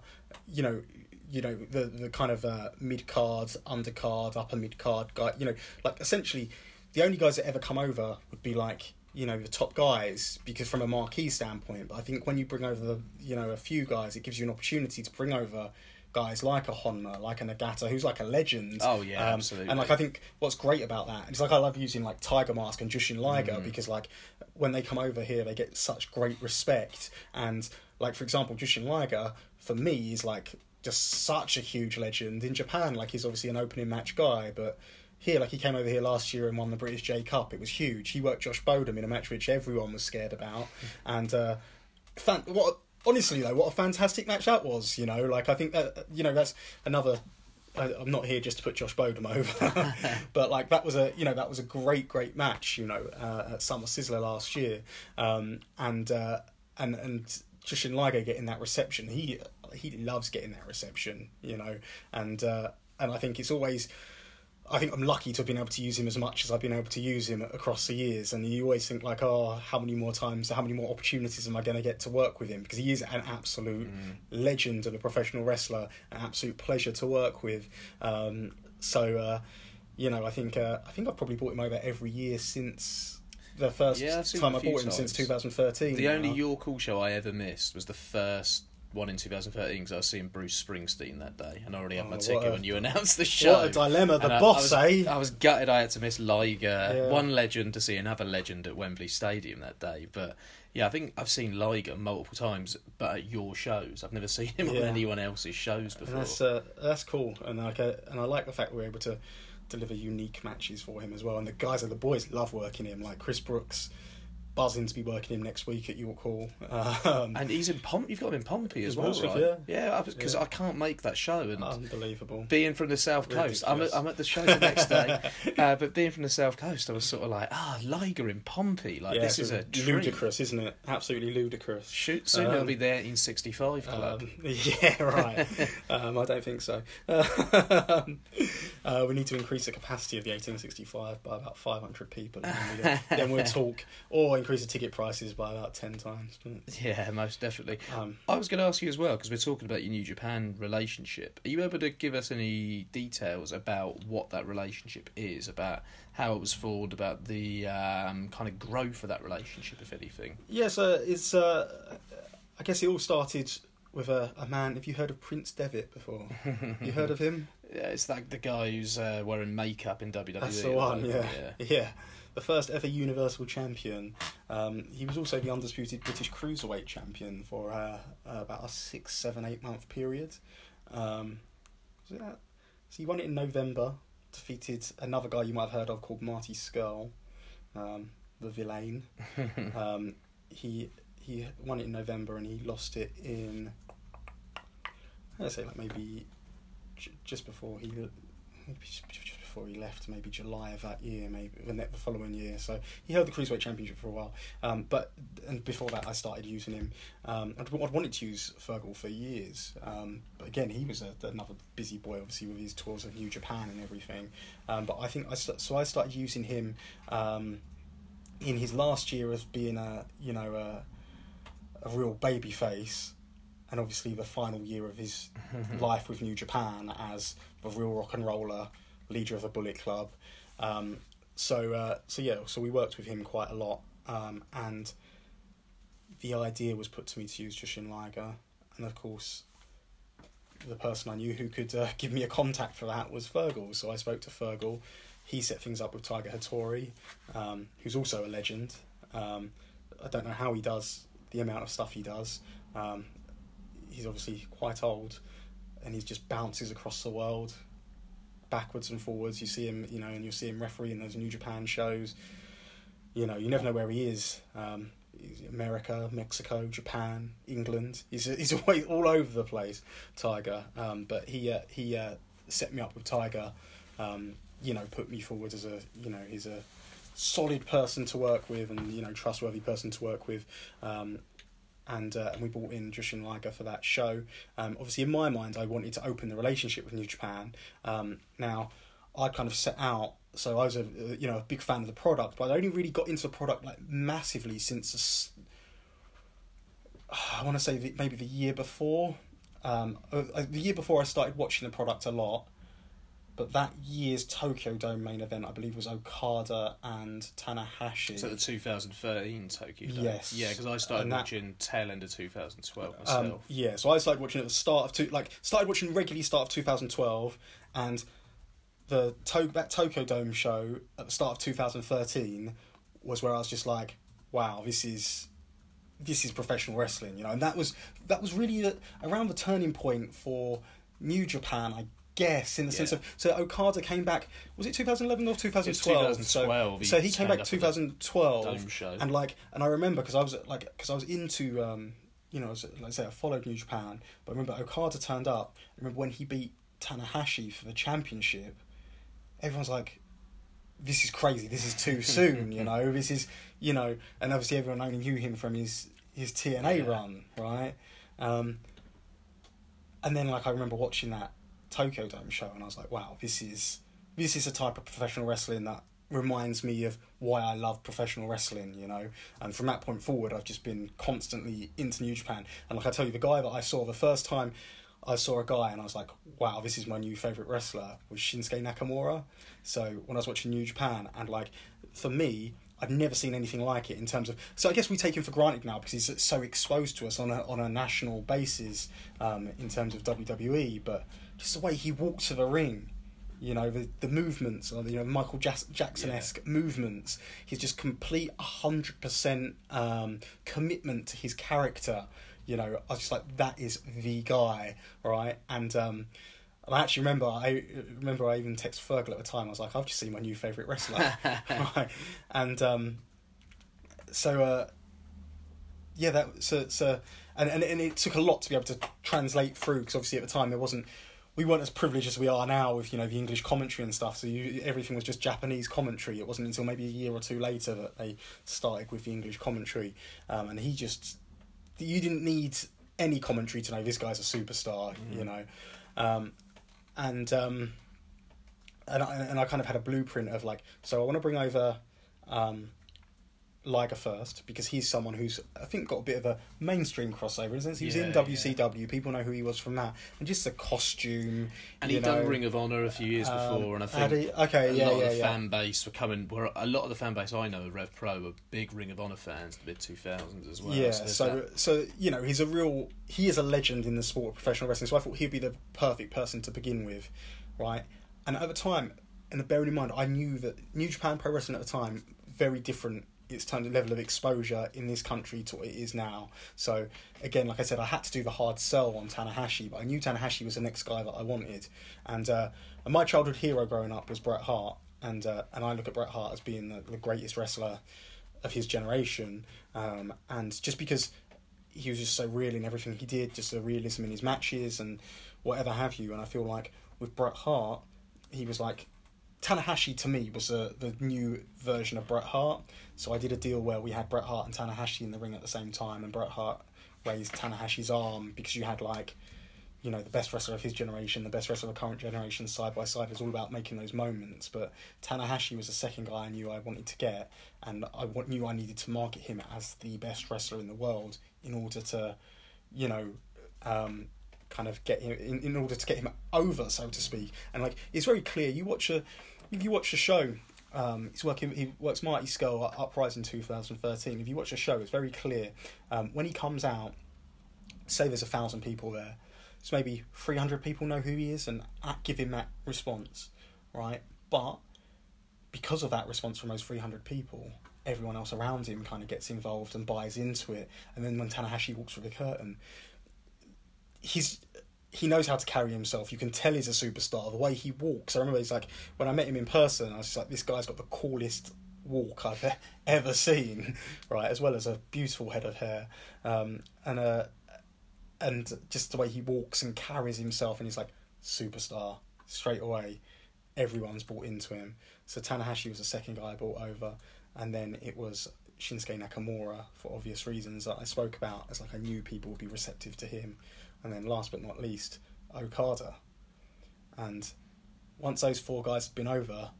you know. You know the the kind of uh, mid card, undercard, upper mid card guy. You know, like essentially, the only guys that ever come over would be like you know the top guys because from a marquee standpoint. But I think when you bring over the you know a few guys, it gives you an opportunity to bring over guys like a Honma, like a Nagata, who's like a legend.
Oh, yeah,
Um,
absolutely.
And like I think what's great about that, it's like I love using like Tiger Mask and Jushin Liger
Mm.
because like when they come over here, they get such great respect. And like for example, Jushin Liger for me is like just such a huge legend in Japan. Like he's obviously an opening match guy, but here, like he came over here last year and won the British J Cup. It was huge. He worked Josh Bodom in a match which everyone was scared about, and uh, fan- what honestly though, what a fantastic match that was. You know, like I think that you know that's another. I, I'm not here just to put Josh Bodom over, but like that was a you know that was a great great match. You know, uh, at Summer Sizzler last year, um, and uh, and and Jushin Liger getting that reception. He he loves getting that reception. You know, and uh, and I think it's always. I think I'm lucky to have been able to use him as much as I've been able to use him across the years. And you always think like, oh, how many more times, how many more opportunities am I going to get to work with him? Because he is an absolute legend of a professional wrestler, an absolute pleasure to work with. Um, So, uh, you know, I think uh, I think I've probably bought him over every year since the first
Yeah,
time I bought him since 2013.
The only. York Hall show I ever missed was the first one in 2013 because I was seeing Bruce Springsteen that day and I already had
Oh,
my ticket
a-
when you announced the show.
What a dilemma, the
And I- I
boss,
was,
eh?
I was gutted I had to miss Liger,
Yeah.
one legend to see another legend at Wembley Stadium that day. But yeah, I think I've seen Liger multiple times, but at your shows. I've never seen him on anyone else's shows before.
And that's uh, that's cool, and like uh, and I like the fact we're able to deliver unique matches for him as well. And the guys and the boys love working him, like Chris Brooks, buzzing to be working him next week at York Hall. Um,
And he's in Pomp. You've got him in Pompey as well, right?
yeah.
because
Yeah.
I can't make that show, and
unbelievable.
being from the south coast, I'm at, I'm at the show the next day. uh, but being from the south coast, I was sort of like, ah, Liger in Pompey, like
yeah,
this is a treat.
ludicrous, isn't it? Absolutely ludicrous.
Shoot, soon it'll
Um,
be the 1865 club.
Um, yeah, right. um, I don't think so. Uh, we need to increase the capacity of the 1865 by about 500 people. And then, then we'll talk, or increase the ticket prices by about 10 times.
yeah, most definitely.
Um,
I was going to ask you as well because we're talking about your New Japan relationship. Are you able to give us any details about what that relationship is, about how it was formed, about the um, kind of growth of that relationship, if anything?
Yes, uh, it's. Uh, I guess it all started with a, a man. Have you heard of Prince Devitt before? you heard of him?
Yeah, it's like the guy who's uh, wearing makeup in WWE.
That's the one. Yeah, yeah. The first ever Universal Champion. Um, he was also the undisputed British Cruiserweight Champion for uh, uh, about a six, seven, eight month period. Um, was it that? So he won it in November. Defeated another guy you might have heard of called Marty Scurll, um, the villain. um, he he won it in November and he lost it in. I'd say like maybe just before he just before he left, maybe July of that year, maybe the following year. So he held the cruiserweight championship for a while. Um, but and before that, I started using him. Um, I'd, I'd wanted to use Fergal for years, um, but again, he was a, another busy boy, obviously with his tours of New Japan and everything. Um, but I think I so I started using him um, in his last year of being a you know a, a real baby face. And obviously, the final year of his life with New Japan as the real rock and roller, leader of the Bullet Club. Um, so uh, so yeah, so we worked with him quite a lot, um, and the idea was put to me to use Jushin Liger, and of course, the person I knew who could uh, give me a contact for that was Fergal. So I spoke to Fergal. He set things up with Tiger Hattori, um, who's also a legend. Um, I don't know how he does the amount of stuff he does. Um, he's obviously quite old, and he just bounces across the world, backwards and forwards. You see him, you know, and you'll see him refereeing those New Japan shows. You know, you never know where he is. Um, America, Mexico, Japan, England. He's he's all over the place. Tiger, um, but he uh, he uh, set me up with Tiger. Um, you know, put me forward as a you know he's a solid person to work with and you know trustworthy person to work with. Um, and uh, and we brought in Jushin Liger for that show. Um, obviously, in my mind, I wanted to open the relationship with New Japan. Um, now, I kind of set out. So I was a uh, you know a big fan of the product, but I only really got into the product like massively since I want to say the, maybe the year before. Um, uh, the year before, I started watching the product a lot. But that year's Tokyo Dome main event, I believe, was Okada and Tanahashi.
So the 2013 Tokyo Dome.
Yes.
Yeah, because I started
that-
watching tail end of 2012 myself.
Um, yeah, so I started watching at the start of two, like started watching regularly start of 2012, and the to- that Tokyo Dome show at the start of 2013 was where I was just like, wow, this is this is professional wrestling, you know, and that was that was really the, around the turning point for New Japan, I guess, in the sense of so Okada came back. Was it 2011 or 2012?
2012, he
So, so he came back
up at the
2012
Dome show.
and like and I remember because I was like because I was into um you know like I say I followed New Japan but I remember Okada turned up I remember when he beat Tanahashi for the championship everyone's like this is crazy this is too soon you know this is you know and obviously everyone only knew him from his his TNA
Yeah.
run right um and then like I remember watching that Tokyo Dome show and I was like wow this is this is a type of professional wrestling that reminds me of why I love professional wrestling, you know. And from that point forward, I've just been constantly into New Japan. And like I tell you, the guy that I saw the first time I saw a guy and I was like, wow, this is my new favorite wrestler was Shinsuke Nakamura. So when I was watching New Japan and like for me, I'd never seen anything like it in terms of. So I guess we take him for granted now because he's so exposed to us on a on a national basis um, in terms of WWE. But just the way he walks to the ring, you know, the the movements or the, you know Michael Jackson esque yeah. movements. He's just complete hundred um, percent commitment to his character. You know, I was just like that is the guy, right? And um, I actually remember I remember I even texted Fergal at the time. I was like, I've just seen my new favourite wrestler, right? And um, so uh, yeah, that so so and, and and it took a lot to be able to translate through because obviously at the time there wasn't we weren't as privileged as we are now with you know the English commentary and stuff. So you, everything was just Japanese commentary. It wasn't until maybe a year or two later that they started with the English commentary, um, and he just you didn't need any commentary to know this guy's a superstar, mm. you know. Um, and um, and I, and I kind of had a blueprint of like, so I want to bring over um, Liger first because he's someone who's I think got a bit of a mainstream crossover. In sense, he was yeah, in WCW. Yeah. People know who he was from that, and just the costume.
And he'd done Ring of Honor a few years um, before, and I think
he, okay,
a
yeah,
lot of the fan base were coming. Were a lot of the fan base I know, of Rev Pro, were big Ring of Honor fans, the mid two thousands as well.
Yeah, so so, so, you know he's a real he is a legend in the sport of professional wrestling. So I thought he'd be the perfect person to begin with, right? And at the time, and bearing in mind, I knew that New Japan Pro Wrestling at the time very different its kind of level of exposure in this country to what it is now. So again, like I said, I had to do the hard sell on Tanahashi, but I knew Tanahashi was the next guy that I wanted. And, uh, my childhood hero growing up was Bret Hart, and uh, and I look at Bret Hart as being the, the greatest wrestler of his generation. Um, and just because he was just so real in everything he did, just the realism in his matches and whatever have you. And I feel like with Bret Hart, he was like Tanahashi to me was a, the new version of Bret Hart. So I did a deal where we had Bret Hart and Tanahashi in the ring at the same time, and Bret Hart raised Tanahashi's arm because you had like, you know, the best wrestler of his generation, the best wrestler of the current generation side by side. It was all about making those moments. But Tanahashi was the second guy I knew I wanted to get, and I knew I needed to market him as the best wrestler in the world in order to, you know, um, kind of get him in, in order to get him over, so to speak. And like it's very clear. You watch a if you watch the show, um, he's working. He works Marty Scurll Uprising 2013. If you watch the show, it's very clear um, when he comes out. Say there's a thousand people there, so maybe 300 people know who he is and give him that response, right? But because of that response from those 300 people, everyone else around him kind of gets involved and buys into it. And then when Tanahashi walks through the curtain, he's he knows how to carry himself. You can tell he's a superstar. The way he walks. I remember he's like when I met him in person, I was just like, this guy's got the coolest walk I've ever seen, right? As well as a beautiful head of hair, um, and uh, and just the way he walks and carries himself, and he's like superstar straight away. Everyone's bought into him. So Tanahashi was the second guy I brought over, and then it was Shinsuke Nakamura for obvious reasons that I spoke about. As like I knew people would be receptive to him and then last but not least, Okada. And once those four guys had been over,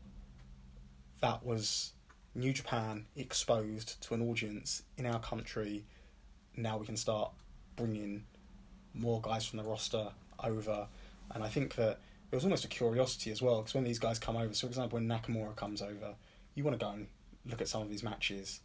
that was New Japan exposed to an audience in our country. Now we can start bringing more guys from the roster over. And I think that it was almost a curiosity as well, because when these guys come over, so for example, when Nakamura comes over, you want to go and look at some of these matches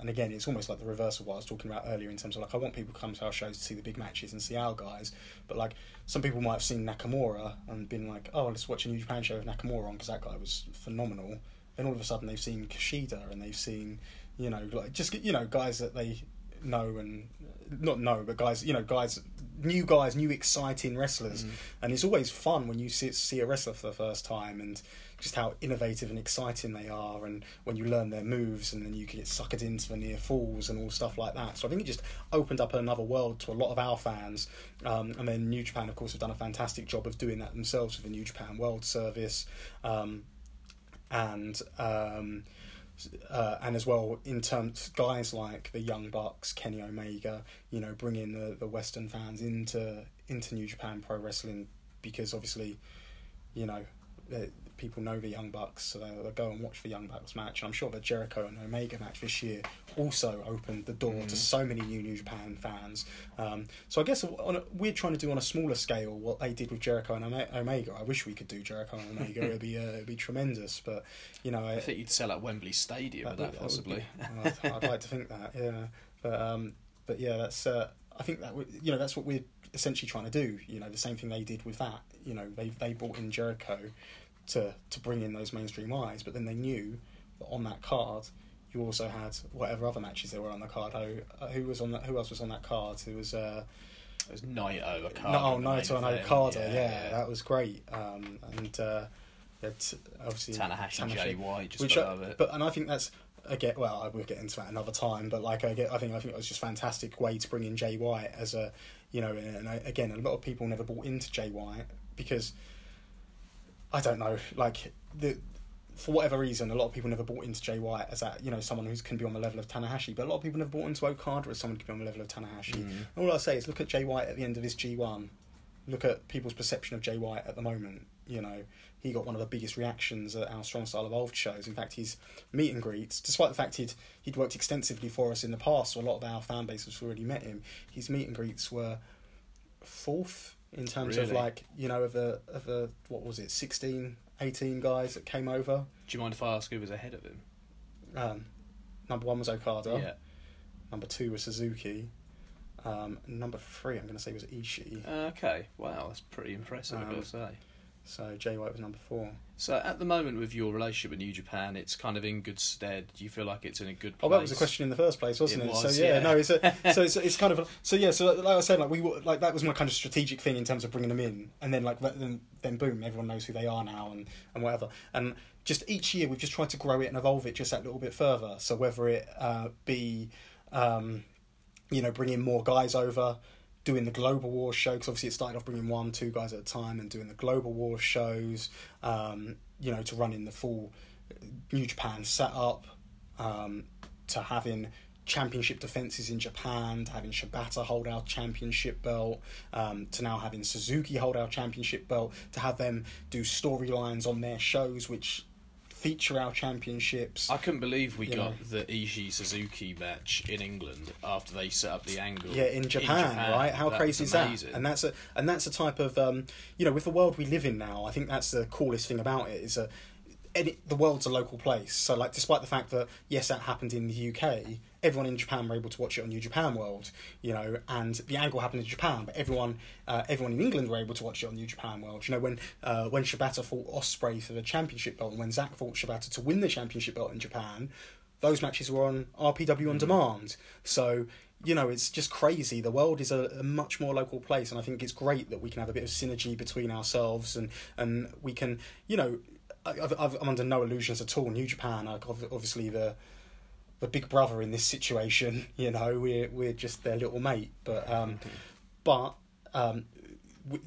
and again, it's almost like the reverse of what I was talking about earlier in terms of like I want people to come to our shows to see the big matches and see our guys, but like some people might have seen Nakamura and been like, oh, let's watch a New Japan show with Nakamura on because that guy was phenomenal. Then all of a sudden they've seen Kushida and they've seen, you know, like just you know guys that they know and not know, but guys, you know, guys, new guys, new exciting wrestlers, mm. and it's always fun when you see, see a wrestler for the first time and just how innovative and exciting they are, and when you learn their moves, and then you can get suckered into the near falls and all stuff like that. So I think it just opened up another world to a lot of our fans. Um, and then New Japan, of course, have done a fantastic job of doing that themselves with the New Japan World Service, um, and. Um, uh, and as well in terms guys like the Young Bucks, Kenny Omega, you know, bringing the, the Western fans into into New Japan Pro Wrestling because obviously, you know, people know the Young Bucks, so they'll, they'll go and watch the Young Bucks match. And I'm sure the Jericho and Omega match this year also opened the door
Mhm.
to so many new New Japan fans. Um, so I guess on a, we're trying to do on a smaller scale what they did with Jericho and Omega. I wish we could do Jericho and Omega. it'd be uh, it'd be tremendous, but you know,
I think you'd sell out Wembley Stadium with that,
would- would
possibly.
be- I'd, I'd like to think that, yeah. But um, but yeah, that's uh, I think that you know that's what we're essentially trying to do. You know, the same thing they did with that. You know, they they brought in Jericho to to bring in those mainstream eyes, but then they knew that on that card. You also had whatever other matches there were on the card. Who, uh, who was on that? Who else was on that card? Who was uh,
It was Naito, Okada.
no, oh, Naito and Okada. Yeah, that was great. Um, and uh, it's obviously
Tanahashi, Jay White, just
which I,
it.
but and I think that's again well I will get into that another time but like I get I think I think it was just a fantastic way to bring in Jay White as a you know and I, again a lot of people never bought into Jay White because I don't know like the for whatever reason a lot of people never bought into Jay White as that you know someone who can be on the level of Tanahashi but a lot of people never bought into Okada as someone who can be on the level of Tanahashi
Mm.
all I say is look at Jay White at the end of his G1 look at people's perception of Jay White at the moment you know he got one of the biggest reactions at our Strong Style Evolved shows. In fact, his meet and greets, despite the fact he'd he'd worked extensively for us in the past, so a lot of our fan base has already met him. His meet and greets were fourth in terms of like you know of a of a what was it 16, 18 guys that came over.
Do you mind if I ask who was ahead of him?
Um, number one was Okada.
Yeah.
Number two was Suzuki. Um, number three, I'm going to say was Ishii.
Okay. Wow, that's pretty impressive,
Um,
to say.
So Jay White was number four.
So at the moment with your relationship with New Japan, it's kind of in good stead. Do you feel like it's in a good place?
Oh, that was a question in the first place, wasn't
It
it?
was,
so yeah,
yeah.
no, it's a, so it's, it's kind of so yeah. So like I said, like we were- like that was my kind of strategic thing in terms of bringing them in, and then like then then boom, everyone knows who they are now and and whatever. And just each year we've just tried to grow it and evolve it just that little bit further. So whether it uh, be, um, you know, bringing more guys over. Doing the Global War show because obviously it started off bringing one, two guys at a time, and doing the Global War shows. Um, you know, to running the full New Japan setup, um, to having championship defenses in Japan, to having Shibata hold our championship belt, um, to now having Suzuki hold our championship belt, to have them do storylines on their shows which feature our championships.
I couldn't believe we got
know.
the Ishii Suzuki match in England after they set up the angle.
Yeah, in Japan, right? How crazy
was
is that? And that's a and that's a type of um, you know, with the world we live in now, I think that's the coolest thing about it is a any, the world's a local place. So like, despite the fact that yes, that happened in the UK, everyone in Japan were able to watch it on New Japan World, you know, and the angle happened in Japan, but everyone uh, everyone in England were able to watch it on New Japan World. You know, when uh, when Shibata fought Ospreay for the championship belt, and when Zack fought Shibata to win the championship belt in Japan, those matches were on RPW on demand. So you know, it's just crazy. The world is a, a much more local place, and I think it's great that we can have a bit of synergy between ourselves, and and we can, you know, I, I'm under no illusions at all. New Japan, like obviously the the big brother in this situation. You know, we're we're just their little mate, but um, but um,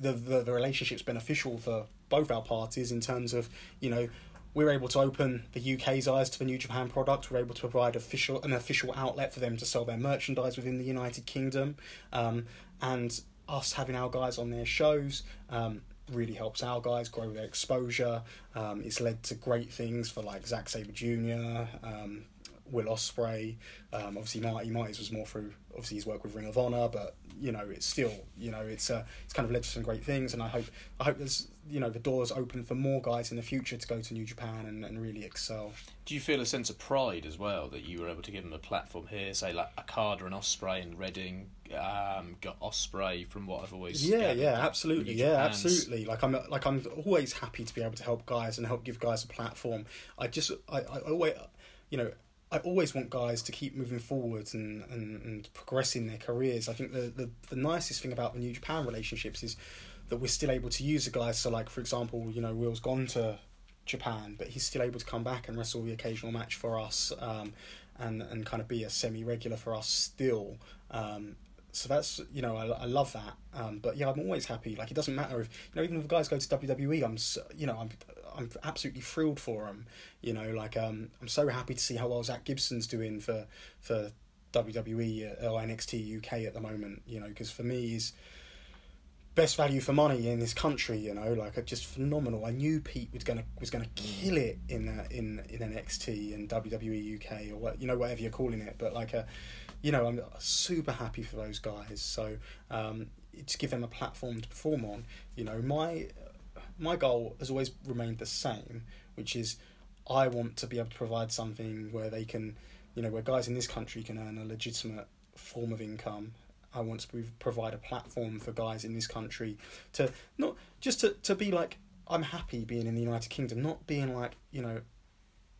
the, the the relationship's beneficial for both our parties in terms of you know we're able to open the UK's eyes to the New Japan product. We're able to provide official an official outlet for them to sell their merchandise within the United Kingdom, um, and us having our guys on their shows. Um, really helps our guys grow their exposure um, it's led to great things for like Zack Sabre Jr um, Will Ospreay um, obviously Marty Marty's was more through obviously his work with Ring of Honor but you know it's still you know it's uh, it's kind of led to some great things and I hope I hope there's you know the doors open for more guys in the future to go to New Japan and, and really excel.
Do you feel a sense of pride as well that you were able to give them a platform here? Say like Okada and Ospreay and Reading um, got Ospreay from what I've always
yeah
gathered,
yeah absolutely. Yeah
Japan's-
absolutely. Like i'm like i'm always happy to be able to help guys and help give guys a platform. I just i, I always you know I always want guys to keep moving forwards and, and, and progressing their careers. I think the, the, the nicest thing about the New Japan relationships is that we're still able to use the guys. So, like for example, you know, Will's gone to Japan, but he's still able to come back and wrestle the occasional match for us, um, and and kind of be a semi regular for us still. Um, so that's you know I, I love that. Um, but yeah, I'm always happy. Like it doesn't matter if you know even if the guys go to WWE, I'm you know I'm I'm absolutely thrilled for them. You know, like um, I'm so happy to see how well Zack Gibson's doing for for WWE or NXT UK at the moment. You know, because for me, he's best value for money in this country. You know, like uh, just phenomenal. I knew Pete was gonna was gonna kill it in uh, in in NXT and WWE UK or what you know whatever you're calling it. But like a, you know, I'm super happy for those guys. So um, to give them a platform to perform on. You know, my my goal has always remained the same, which is I want to be able to provide something where they can, you know, where guys in this country can earn a legitimate form of income. I want to provide a platform for guys in this country to not just to, to be like I'm happy being in the United Kingdom, not being like you know,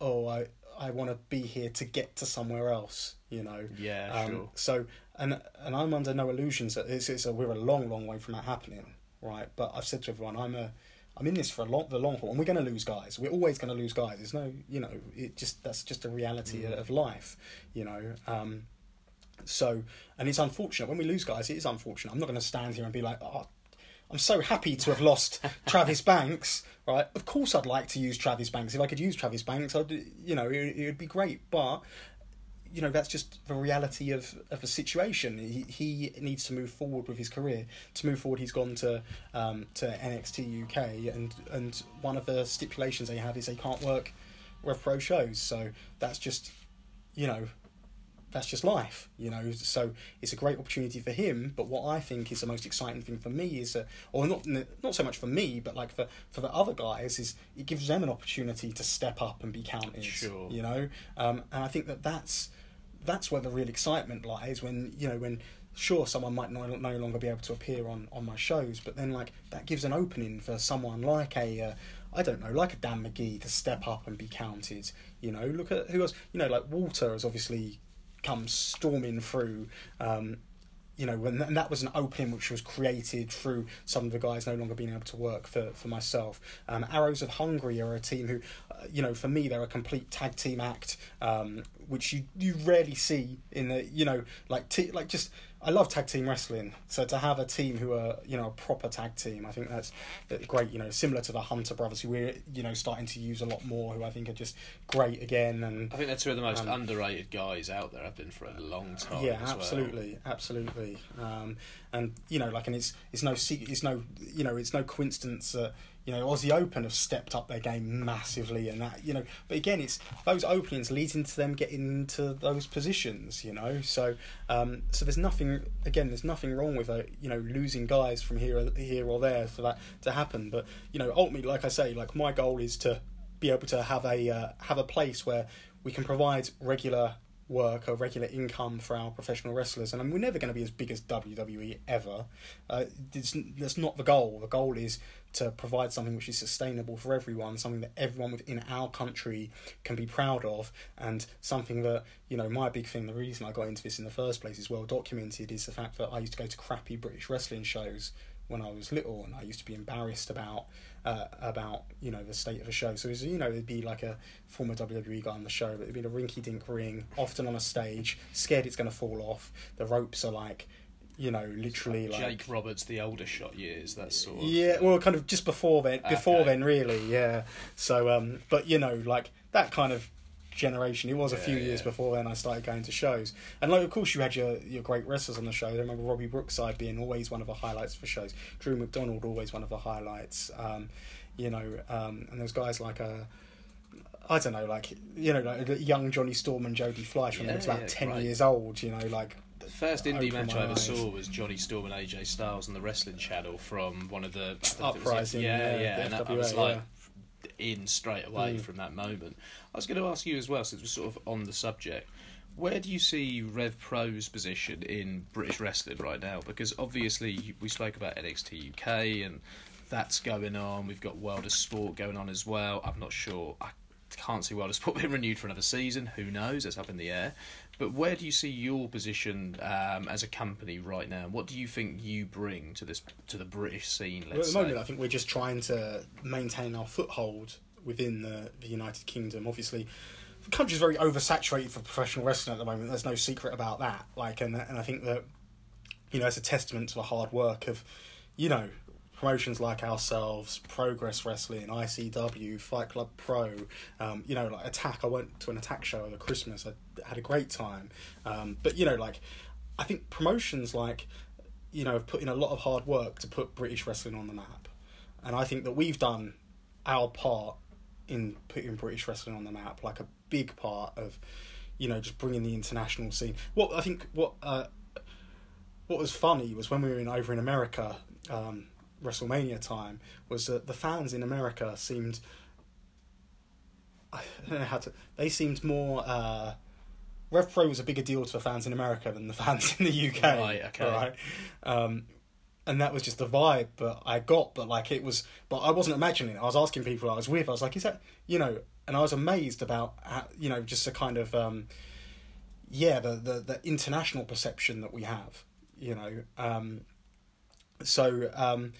oh I I want to be here to get to somewhere else, you know.
Yeah,
um,
sure.
So and and I'm under no illusions that it's, it's a, we're a long long way from that happening, right? But I've said to everyone I'm a I'm in this for a long, the long haul, and we're going to lose guys. We're always going to lose guys. There's no, you know, it just that's just a reality
Mm.
of life, you know. Um, so, and it's unfortunate when we lose guys. It is unfortunate. I'm not going to stand here and be like, oh, I'm so happy to have lost Travis Banks, right? Of course, I'd like to use Travis Banks. If I could use Travis Banks, I'd, you know, it, it would be great. But you know that's just the reality of, of the situation. He, he needs to move forward with his career. To move forward, he's gone to um, to NXT UK, and and one of the stipulations they have is they can't work Rev Pro shows. So that's just you know that's just life, you know. So it's a great opportunity for him. But what I think is the most exciting thing for me is, that, or not not so much for me, but like for for the other guys, is it gives them an opportunity to step up and be counted.
Sure.
You know, um, and I think that that's that's where the real excitement lies. When you know when sure someone might no, no longer be able to appear on on my shows, but then like that gives an opening for someone like a. Uh, I don't know, like a Dan Magee to step up and be counted. You know, look at who else. You know, like Walter has obviously come storming through. Um, you know, when and that was an opening which was created through some of the guys no longer being able to work for, for myself. Um, Arrows of Hungary are a team who, uh, you know, for me they're a complete tag team act, um, which you you rarely see in the you know like t- like just I love tag team wrestling. So to have a team who are you know a proper tag team, I think that's great. You know, similar to the Hunter brothers, who we're you know starting to use a lot more, who I think are just great again. And
I think they're two of the most
Um,
underrated guys out there. I've been for a long time.
yeah,
as well.
absolutely, absolutely. Um, and you know, like, and it's it's no secret, it's no you know, it's no coincidence that you know Aussie Open have stepped up their game massively, and that you know. But again, it's those openings leading to them getting into those positions, you know. So um, so there's nothing again, there's nothing wrong with uh, you know losing guys from here here or there for that to happen. But you know, ultimately, like I say, like my goal is to be able to have a uh, have a place where we can provide regular work or regular income for our professional wrestlers and we're never going to be as big as WWE ever. Uh, that's not the goal. The goal is to provide something which is sustainable for everyone something that everyone within our country can be proud of and something that you know my big thing the reason I got into this in the first place is well documented is the fact that I used to go to crappy British wrestling shows when I was little and I used to be embarrassed about uh, about you know the state of a show. So it was, you know it'd be like a former WWE guy on the show, but it'd be a rinky dink ring, often on a stage, scared it's going to fall off. The ropes are like, you know, literally like
Jake Roberts, the older shot years. That sort of
yeah, well, kind of just before then. Before
Okay.
then, really, yeah. So, um, but you know, like that kind of generation. It was a
Yeah,
few years before then I started going to shows, and like, of course, you had your your great wrestlers on the show. I remember Robbie Brookside being always one of the highlights for shows. Drew McDonald always one of the highlights. Um, you know, um, and there's guys like uh, I don't know, like you know, like young Johnny Storm and Jody Fleisch when they
Yeah,
were about
yeah,
ten
great.
years old. You know, like
The first indie match I ever
eyes.
saw was Johnny Storm and AJ Styles on the Wrestling Channel from one of the it was-
Uprising,
Yeah,
yeah,
yeah,
the
and I- I was like in straight away
Mm.
from that moment. I was going to ask you as well, since we're sort of on the subject. Where do you see Rev Pro's position in British wrestling right now? Because obviously we spoke about NXT UK and that's going on. We've got World of Sport going on as well. I'm not sure. I can't see World of Sport being renewed for another season. Who knows? It's up in the air. But where do you see your position um, as a company right now? What do you think you bring to this to the British scene?
Well, at the moment,
say.
I think we're just trying to maintain our foothold within the, the United Kingdom. Obviously, the country's very oversaturated for professional wrestling at the moment. There's no secret about that. Like, and and I think that you know it's a testament to the hard work of you know promotions like ourselves, Progress Wrestling, ICW, Fight Club Pro. Um, you know, like Attack. I went to an Attack show over Christmas. I had a great time. Um, but you know, like I think promotions like you know, have put in a lot of hard work to put British wrestling on the map, and I think that we've done our part in putting British wrestling on the map, like a big part of, you know, just bringing the international scene. What I think what uh, what was funny was when we were in over in America, um, WrestleMania time, was that the fans in America seemed. I don't know how to. They seemed more. Uh, Rev Pro was a bigger deal to the fans in America than the fans in the UK.
Right, okay.
Right. Um, and that was just the vibe that I got, but like it was, but I wasn't imagining it. I was asking people I was with. I was like, "Is that you know?" And I was amazed about how, you know just the kind of um, yeah the, the the international perception that we have. You know, um, so um,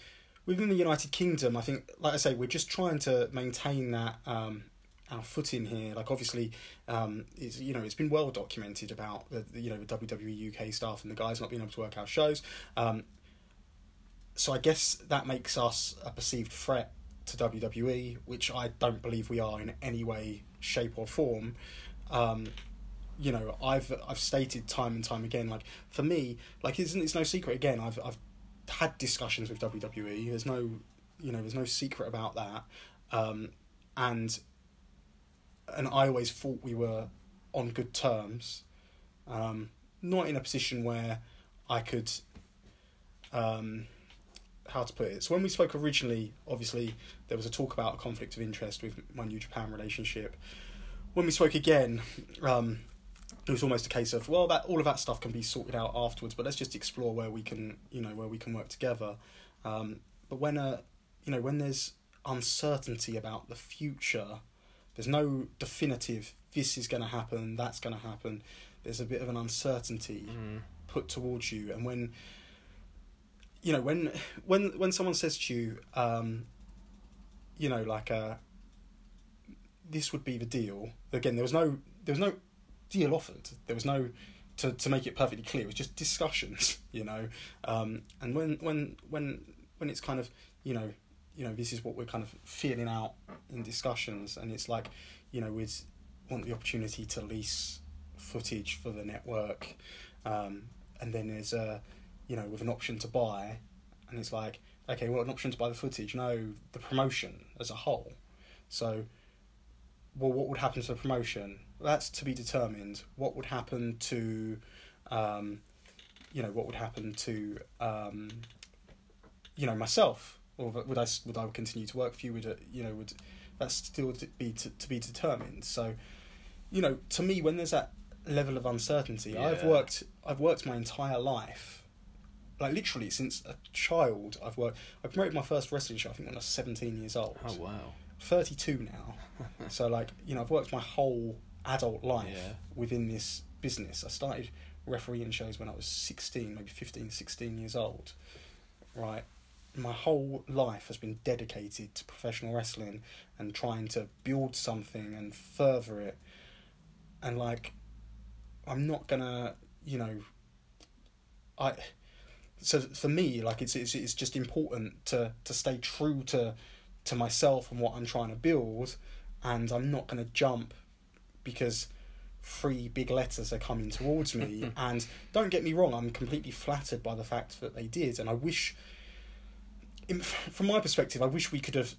within the United Kingdom, I think, like I say, we're just trying to maintain that um, our footing here. Like, obviously, um, it's you know it's been well documented about the, you know the WWE UK staff and the guys not being able to work our shows. Um, so I guess that makes us a perceived threat to WWE, which I don't believe we are in any way, shape, or form. Um, you know, I've I've stated time and time again, like for me, like isn't it's no secret again. I've I've had discussions with WWE. There's no, you know, there's no secret about that, um, and and I always thought we were on good terms, um, not in a position where I could. Um, how to put it. So when we spoke originally, obviously there was a talk about a conflict of interest with my New Japan relationship. When we spoke again, um, it was almost a case of well, that all of that stuff can be sorted out afterwards, but let's just explore where we can, you know, where we can work together. Um, but when a, you know, when there's uncertainty about the future, there's no definitive. This is going to happen. That's going to happen. There's a bit of an uncertainty
Mm.
put towards you, and when you know when when when someone says to you, um, you know, like uh, this would be the deal. Again, there was no there was no deal offered. There was no to to make it perfectly clear. It was just discussions, you know. Um, and when when when when it's kind of you know you know this is what we're kind of feeling out in discussions, and it's like you know we'd want the opportunity to lease footage for the network, um, and then there's a you know with an option to buy, and it's like okay, well an option to buy the footage, no, the promotion as a whole. So, well, what would happen to the promotion? That's to be determined. What would happen to, um, you know, what would happen to, um, you know, myself? Or would I would I continue to work for you? Would it, you know would that's still be to, to be determined? So, you know, to me, when there's that level of uncertainty, I've worked I've worked my entire life like literally since a child I've worked I promoted my first wrestling show I think when I was 17 years old
Oh wow.
32 now so like you know I've worked my whole adult life
Yeah.
within this business. I started refereeing shows when I was 16 maybe 15 16 years old right? My whole life has been dedicated to professional wrestling and trying to build something and further it. And like I'm not gonna you know I so for me like it's it's, it's just important to to stay true to to myself and what I'm trying to build and I'm not to jump because three big letters are coming towards me. And don't get me wrong I'm completely flattered by the fact that they did. And I wish from my perspective I wish we could have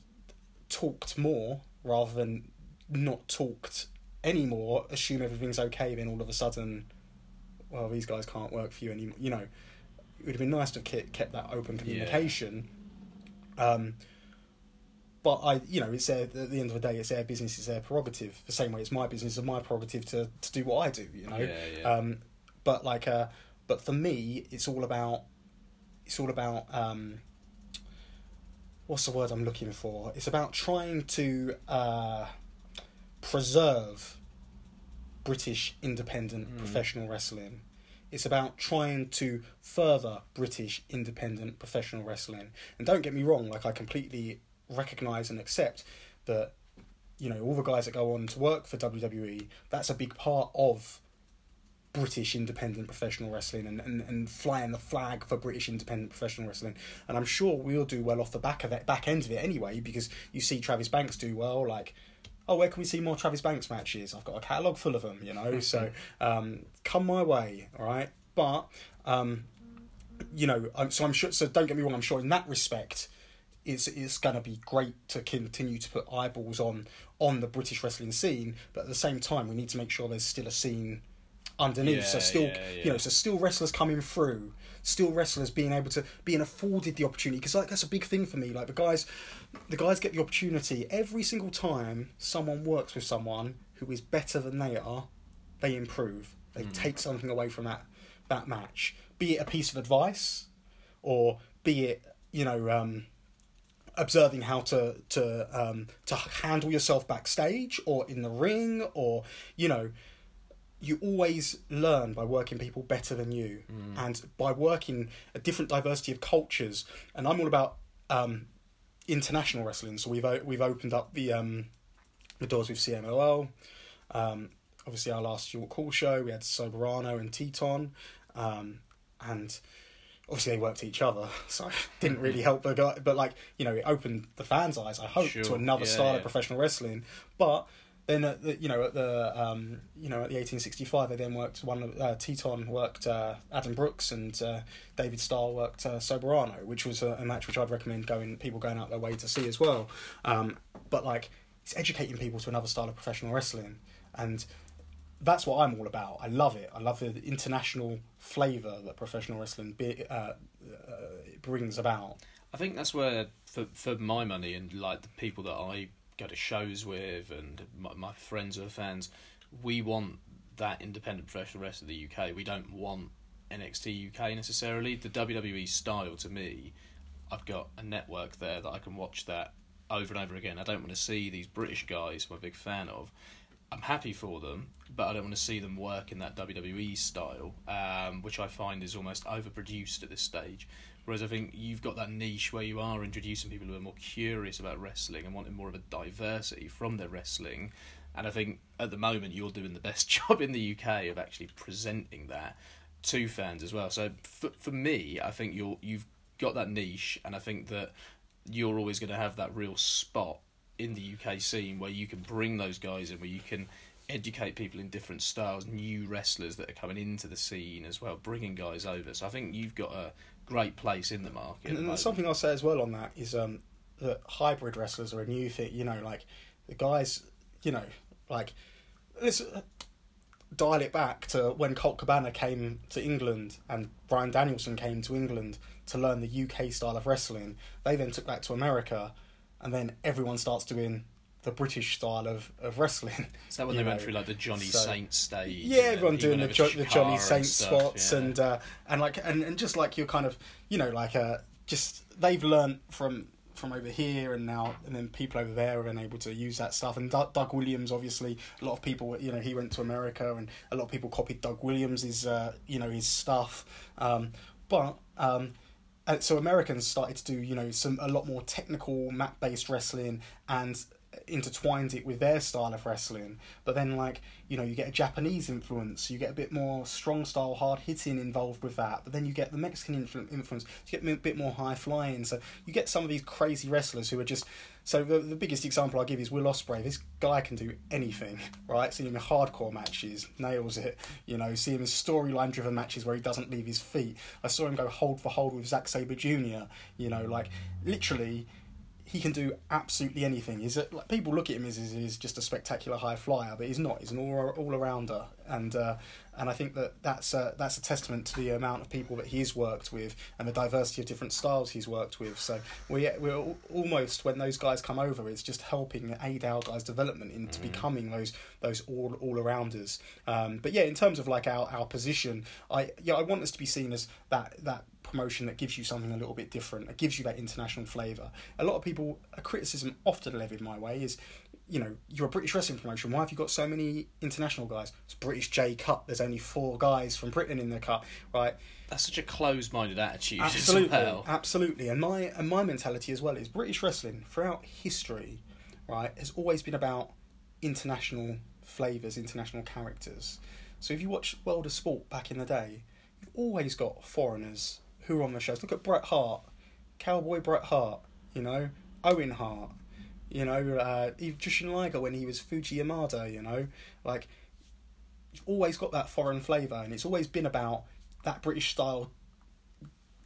talked more rather than not talked anymore assume everything's okay then all of a sudden well these guys can't work for you anymore. You know it would have been nice to have kept, kept that open communication. Um, but I, you know, it's their, at the end of the day, it's their business, it's their prerogative. The same way it's my business, it's my prerogative to, to do what I do. You know,
Yeah, yeah.
Um, but like, uh, but for me, it's all about, it's all about, um, what's the word I'm looking for? It's about trying to uh, preserve British independent
Mm.
professional wrestling. It's about trying to further British independent professional wrestling. And don't get me wrong, like I completely recognise and accept that, you know, all the guys that go on to work for WWE, that's a big part of British independent professional wrestling and, and, and flying the flag for British independent professional wrestling. And I'm sure we'll do well off the back of it, back end of it anyway, because you see Travis Banks do well, like oh, where can we see more Travis Banks matches? I've got a catalogue full of them, you know. so um, come my way, all right. But um, you know, I'm, so I'm sure. So don't get me wrong. I'm sure in that respect, it's it's going to be great to continue to put eyeballs on on the British wrestling scene. But at the same time, we need to make sure there's still a scene underneath. so still,
yeah, yeah.
you know, so still wrestlers coming through, still wrestlers being able to being afforded the opportunity because like that's a big thing for me. Like the guys, the guys get the opportunity every single time someone works with someone who is better than they are, they improve. They
Hmm.
take something away from that that match, be it a piece of advice, or be it you know. Um, observing how to to um, to handle yourself backstage or in the ring or you know you always learn by working people better than you. And by working a different diversity of cultures and i'm all about um, international wrestling. So we've o- we've opened up the um, the doors with cmll um, obviously our last York Hall show we had soberano and titán. Um, and obviously they worked each other so it didn't really help the guy but like you know it opened the fans eyes i hope to another
Yeah,
style
yeah.
of professional wrestling. But then at the, you know at the um, you know at the 1865 they then worked one of uh, Titán worked uh, Adam Brooks and uh, David Starr worked uh, Soberano which was a, a match which I'd recommend going people going out their way to see as well. Um, but like it's educating people to another style of professional wrestling. And that's what I'm all about I love it I love the international flavour that professional wrestling be, uh, uh, brings about
I think that's where, for for my money and like the people that I go to shows with and my, my friends are fans, we want that independent professional wrestling in the UK. We don't want NXT UK necessarily. The WWE style to me, I've got a network there that I can watch that over and over again. I don't want to see these British guys who I'm a big fan of. I'm happy for them, but I don't want to see them work in that WWE style, um, which I find is almost overproduced at this stage. Whereas I think you've got that niche where you are introducing people who are more curious about wrestling and wanting more of a diversity from their wrestling. And I think at the moment you're doing the best job in the UK of actually presenting that to fans as well. So for, for me, I think you're you've got that niche, and I think that you're always going to have that real spot in the UK scene where you can bring those guys in, where you can educate people in different styles, new wrestlers that are coming into the scene as well, bringing guys over. So I think you've got a great place in the market.
And, and something I'll say as well on that is um, that hybrid wrestlers are a new thing. You know, like the guys, you know, like let's uh, dial it back to when Colt Cabana came to England and Bryan Danielson came to England to learn the UK style of wrestling. They then took that to America, and then everyone starts doing the British style of, of wrestling.
Is that when they went through like the Johnny
so-
Saint stage?
Yeah, everyone doing the, jo- the Johnny Saint
and stuff,
spots
yeah.
and uh, and like and, and just like you're kind of you know like uh, just they've learnt from from over here and now and then people over there have been able to use that stuff and Doug, Doug Williams obviously a lot of people you know he went to America and a lot of people copied Doug Williams's uh, you know his stuff um, but um, and so Americans started to do you know some a lot more technical mat based wrestling and intertwined it with their style of wrestling. But then like you know you get a Japanese influence you get a bit more strong style hard hitting involved with that. But then you get the Mexican influence you get a bit more high flying. So you get some of these crazy wrestlers who are just so the, the biggest example I give is Will Ospreay this guy can do anything right? See him in hardcore matches nails it you know see him in storyline driven matches where he doesn't leave his feet. I saw him go hold for hold with Zack Sabre Jr you know like literally he can do absolutely anything. He's a, like people look at him as as he's just a spectacular high flyer, but he's not. He's an all all arounder, and uh, and I think that that's a, that's a testament to the amount of people that he's worked with and the diversity of different styles he's worked with. So we we're al- almost when those guys come over, it's just helping aid our guys' development into becoming those those all all arounders. Um, but yeah, in terms of like our, our position, I yeah I want us to be seen as that that promotion that gives you something a little bit different, that gives you that international flavour. A lot of people, a criticism often levied my way is, you know, you're a British wrestling promotion. Why have you got so many international guys? It's British J Cup. There's only four guys from Britain in the cup, right?
That's such a closed-minded attitude
Absolutely, absolutely. And my and my mentality as well is British wrestling throughout history, right, has always been about international flavours, international characters. So if you watch World of Sport back in the day, you've always got foreigners who are on the shows. Look at Bret Hart, Cowboy Bret Hart, you know, Owen Hart, you know, uh, Jushin Liger when he was Fuji Yamada, you know, like always got that foreign flavour, and it's always been about that British style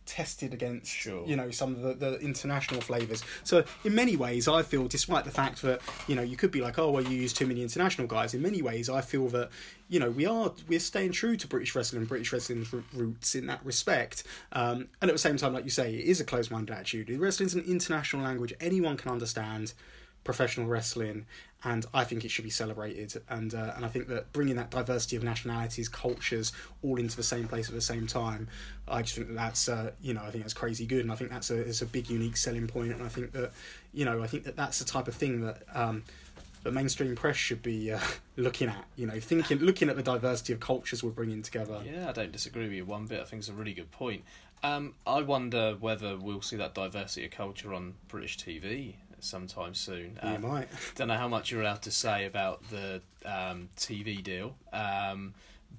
tested against
Sure.
you know some of the, the international flavors. So in many ways, I feel, despite the fact that you know you could be like, oh well, you use too many international guys. In many ways, I feel that you know we are we're staying true to British wrestling, British wrestling's roots in that respect. Um, and at the same time, like you say, it is a closed-minded attitude. Wrestling's an international language; anyone can understand professional wrestling, and I think it should be celebrated. And uh, and I think that bringing that diversity of nationalities, cultures, all into the same place at the same time, I just think that that's uh, you know I think that's crazy good, and I think that's a is a big unique selling point. And I think that you know I think that that's the type of thing that. Um, mainstream press should be uh, looking at, you know, thinking, looking at the diversity of cultures we're bringing together.
Yeah, I don't disagree with you one bit. I think it's a really good point. Um, I wonder whether we'll see that diversity of culture on British TV sometime soon.
You
Um,
might.
don't know how much you're allowed to say about the um, TV deal, um,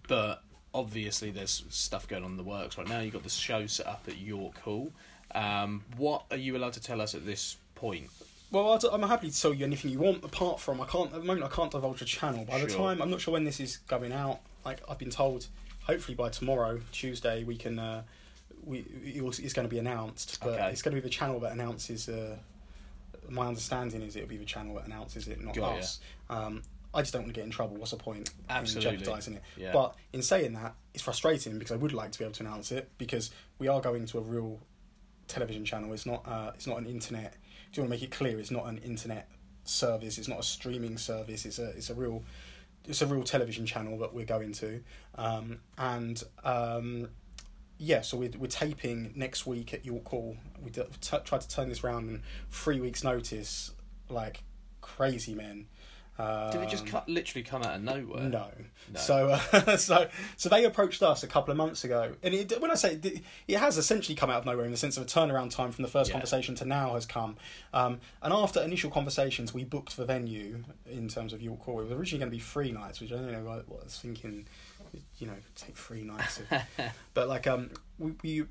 but obviously there's stuff going on in the works right now. You've got the show set up at York Hall. Um, what are you allowed to tell us at this point?
Well, I'm happy to tell you anything you want. Apart from, I can't at the moment. I can't divulge a channel. By the
Sure.
time, I'm not sure when this is going out. Like I've been told, hopefully by tomorrow, Tuesday, we can. Uh, we it's going to be announced, but
Okay.
it's going to be the channel that announces. Uh, my understanding is it'll be the channel that announces it, not
Got
us. Um, I just don't want to get in trouble. What's the point
Absolutely.
in jeopardising it?
Yeah.
But in saying that, it's frustrating because I would like to be able to announce it because we are going to a real television channel. It's not. Uh, it's not an internet. Do you want to make it clear? It's not an internet service. It's not a streaming service. It's a. It's a real. It's a real television channel that we're going to, um, and um, yeah. So we're we're taping next week at York Hall. We d- t- tried to turn this round in three weeks' notice, like crazy men. Um,
Did it just cut, literally come out of nowhere?
no.
No.
So, uh, so, so they approached us a couple of months ago, and it, when I say it, it has essentially come out of nowhere in the sense of a turnaround time from the first
Yeah.
conversation to now has come. Um, and after initial conversations, we booked the venue in terms of York Hall. It was originally going to be three nights, which I don't know what I was thinking. You know, take three nights, of, but like um, we. we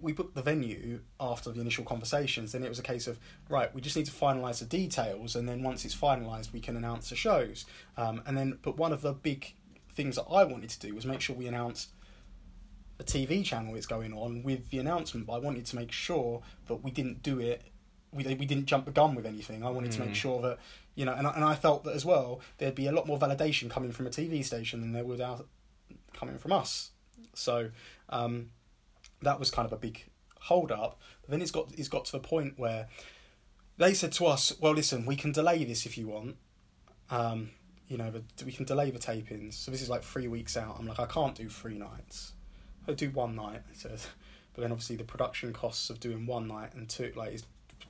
we- booked the venue after the initial conversations. Then it was a case of right, we just need to finalise the details, and then once it's finalised, we can announce the shows. Um, and then, but one of the big things that I wanted to do was make sure we announced a TV channel it's going on with the announcement. But I wanted to make sure that we didn't do it. We we didn't jump the gun with anything. I wanted to make
Mm.
sure that you know, and I, and I felt that as well. There'd be a lot more validation coming from a TV station than there would out coming from us. So. Um, that was kind of a big hold up. But then it's got it's got to the point where they said to us, "Well, listen, we can delay this if you want. Um, you know, we can delay the tapings. So this is like three weeks out. I'm like, I can't do three nights. I'll do one night. It says, but then obviously the production costs of doing one night and two, like, is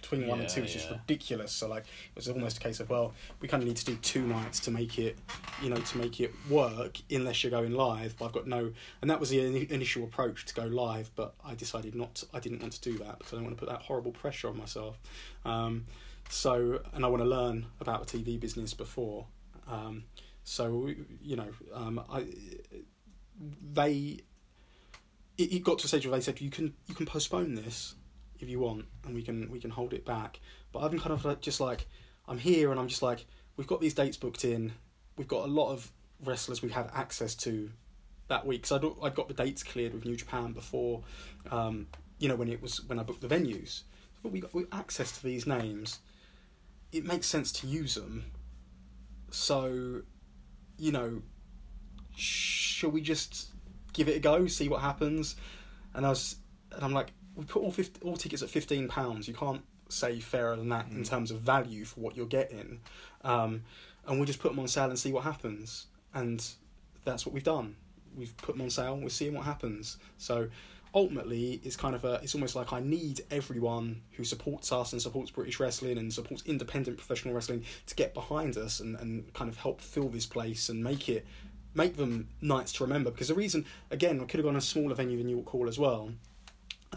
between one and two is just
yeah.
ridiculous. So like, it was almost a case of, well, we kind of need to do two nights to make it, you know, to make it work. Unless you're going live, but I've got no, and that was the ini- initial approach to go live. But I decided not. To, I didn't want to do that because I don't want to put that horrible pressure on myself. Um, so, and I want to learn about the TV business before. Um, so, you know, um, I, they, it, it got to a stage where they said you can you can postpone this if you want, and we can we can hold it back. But I'm kind of like just like I'm here, and I'm just like we've got these dates booked in. We've got a lot of wrestlers we have access to that week So I'd I'd got the dates cleared with New Japan before, um, you know, when it was when I booked the venues. But we got we access to these names. It makes sense to use them. So, you know, shall we just give it a go, see what happens? And I was, and I'm like, we put all 50, all tickets at fifteen pounds. You can't say fairer than that in
Mm.
terms of value for what you're getting. Um, and we'll just put them on sale and see what happens. And that's what we've done. We've put them on sale. We're seeing what happens. So ultimately, it's kind of a. It's almost like I need everyone who supports us and supports British wrestling and supports independent professional wrestling to get behind us and, and kind of help fill this place and make it make them nights to remember. Because the reason, again, I could have gone a smaller venue than York Hall as well,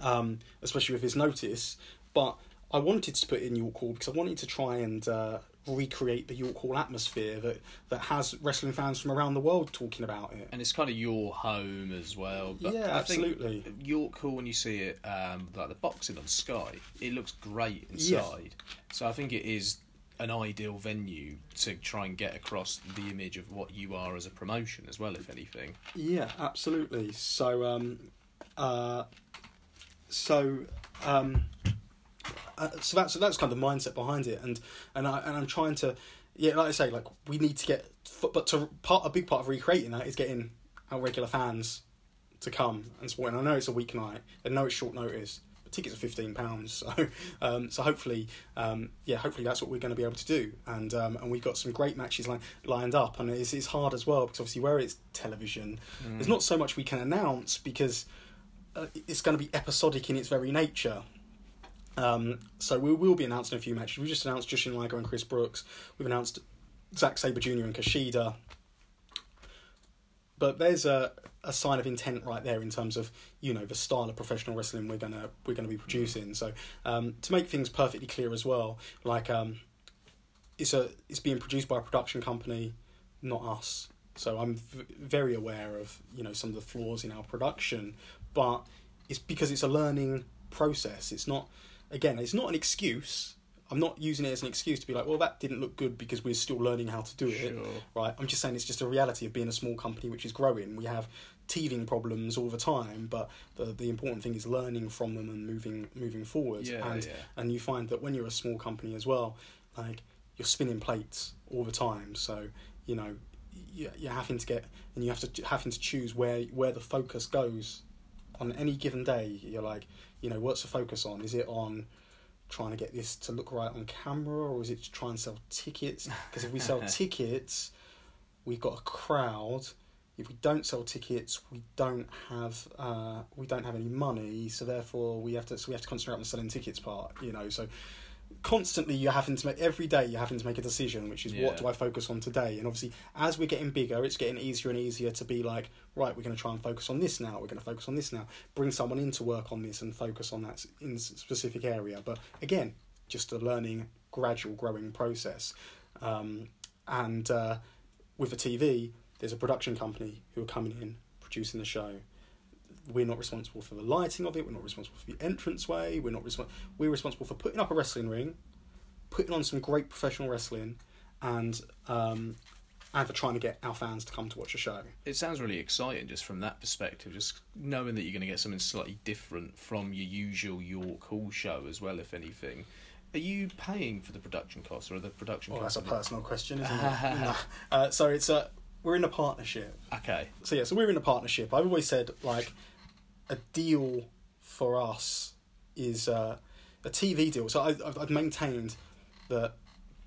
um, especially with his notice. But I wanted to put in York Hall because I wanted to try and uh, recreate the York Hall atmosphere that, that has wrestling fans from around the world talking about it.
and it's kind of your home as well. But
Yeah,
I
absolutely.
York Hall, when you see it, um, like the boxing on Sky, it looks great inside. Yeah. So I think it is an ideal venue to try and get across the image of what you are as a promotion as well, if anything.
Yeah, absolutely. So, um, uh, so um, uh, so that's so that's kind of the mindset behind it, and and I and I'm trying to yeah, like I say, like we need to get, but to part a big part of recreating that is getting our regular fans to come and support. And I know it's a weeknight, I know it's short notice. But tickets are fifteen pounds, so um, so hopefully, um, yeah, hopefully that's what we're going to be able to do. And um, and we've got some great matches li- lined up, and it's, it's hard as well because obviously where it's television, mm. there's not so much we can announce because uh, it's going to be episodic in its very nature. Um, so we will be announcing a few matches. We just announced Jushin Liger and Chris Brooks. We've announced Zack Sabre Jr. and Kushida. But there's a, a sign of intent right there in terms of you know the style of professional wrestling we're gonna we're gonna be producing. So um, to make things perfectly clear as well, like um, it's a it's being produced by a production company, not us. So I'm v- very aware of you know some of the flaws in our production, but it's because it's a learning process. It's not again, it's not an excuse. I'm not using it as an excuse to be like, well, that didn't look good because we're still learning how to do it,
Sure.
right? I'm just saying it's just a reality of being a small company which is growing. We have teething problems all the time, but the the important thing is learning from them and moving moving forward.
Yeah,
and
yeah.
and you find that when you're a small company as well, like you're spinning plates all the time. So you know you- you're having to get and you have to having to choose where where the focus goes on any given day. You're like, you know, what's the focus on? Is it on trying to get this to look right on camera, or is it to try and sell tickets? Because if we sell tickets, we've got a crowd. If we don't sell tickets, we don't have uh, we don't have any money. So therefore, we have to so we have to concentrate on the selling tickets part. You know, so constantly you're having to make every day you're having to make a decision which is
Yeah.
what do i focus on today? And obviously as we're getting bigger it's getting easier and easier to be like right we're going to try and focus on this now we're going to focus on this now. Bring someone in to work on this and focus on that in specific area. But again just a learning gradual growing process. Um, and uh, with the tv there's a production company who are coming in producing the show we're not responsible for the lighting of it. We're not responsible for the entranceway. We're not respons- We're responsible for putting up a wrestling ring, putting on some great professional wrestling, and um, and for trying to get our fans to come to watch a show.
It sounds really exciting just from that perspective, just knowing that you're going to get something slightly different from your usual York Hall show as well, if anything. Are you paying for the production costs or are the production
Well, that's a personal question, isn't it? No. uh, so it's a we're in a partnership.
Okay.
So yeah, so we're in a partnership. I've always said like a deal for us is uh, a TV deal. So I, I've, I've maintained that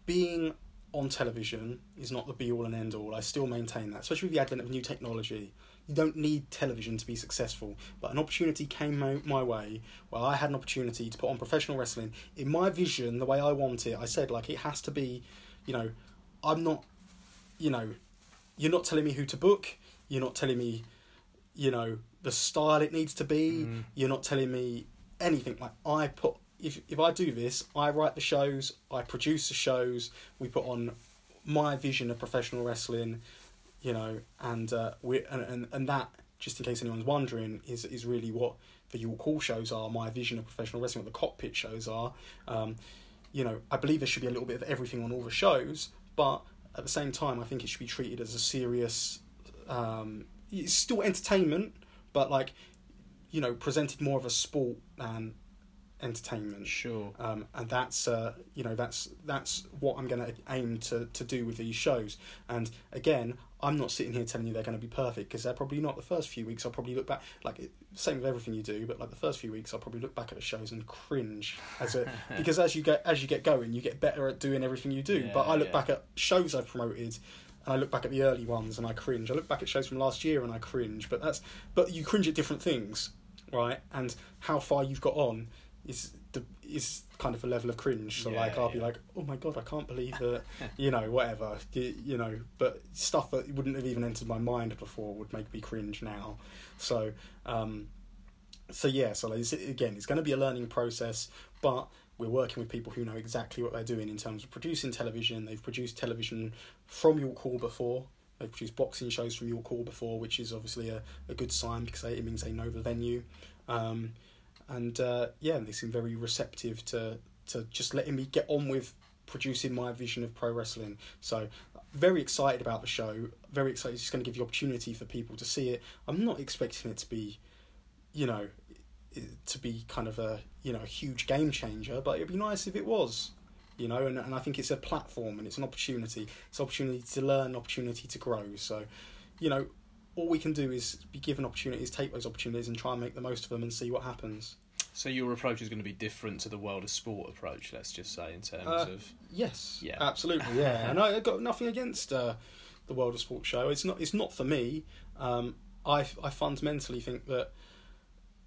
being on television is not the be all and end all. I still maintain that, especially with the advent of new technology. You don't need television to be successful, but an opportunity came my, my way where I had an opportunity to put on professional wrestling in my vision, the way I want it. I said like it has to be, you know, I'm not, you know, you're not telling me who to book. You're not telling me, you know, the style it needs to be.
Mm.
You're not telling me anything. Like I put, if if I do this, I write the shows, I produce the shows. We put on my vision of professional wrestling, you know, and uh, we and, and and that just in case anyone's wondering is is really what the York Hall shows are. My vision of professional wrestling, what the cockpit shows are. Um, you know, I believe there should be a little bit of everything on all the shows, but at the same time, I think it should be treated as a serious. Um, it's still entertainment, but like, you know, presented more of a sport than entertainment.
Sure.
Um, and that's uh, you know that's that's what I'm going to aim to to do with these shows. And again, I'm not sitting here telling you they're going to be perfect because they're probably not. The first few weeks, I'll probably look back like same with everything you do, but like the first few weeks, I'll probably look back at the shows and cringe as a because as you get as you get going, you get better at doing everything you do.
Yeah,
but I look
yeah.
back at shows I've promoted. I look back at the early ones and I cringe. I look back at shows from last year and I cringe. But that's but you cringe at different things, right? And how far you've got on is the is kind of a level of cringe. So
Yeah,
like I'll be like, oh my god, I can't believe that, you know, whatever, you, you know. But stuff that wouldn't have even entered my mind before would make me cringe now. So, um, so yeah, so like, it's, again, it's going to be a learning process, but we're working with people who know exactly what they're doing in terms of producing television. They've produced television from York Hall before. They've produced boxing shows from York Hall before, which is obviously a, a good sign because it means they know the venue. Um, and uh, yeah, they seem very receptive to to just letting me get on with producing my vision of pro wrestling. So very excited about the show. Very excited. It's going to give the opportunity for people to see it. I'm not expecting it to be, you know, to be kind of a you know a huge game changer, but it'd be nice if it was. You know, and, and I think it's a platform and it's an opportunity. It's an opportunity to learn, opportunity to grow. So, you know, all we can do is be given opportunities, take those opportunities, and try and make the most of them and see what happens.
So your approach is going to be different to the world of sport approach. Let's just say in terms
Uh,
of
Yes,
Yeah.
absolutely, yeah. and I, I've got nothing against uh, the World of Sport show. It's not. It's not for me. Um, I I fundamentally think that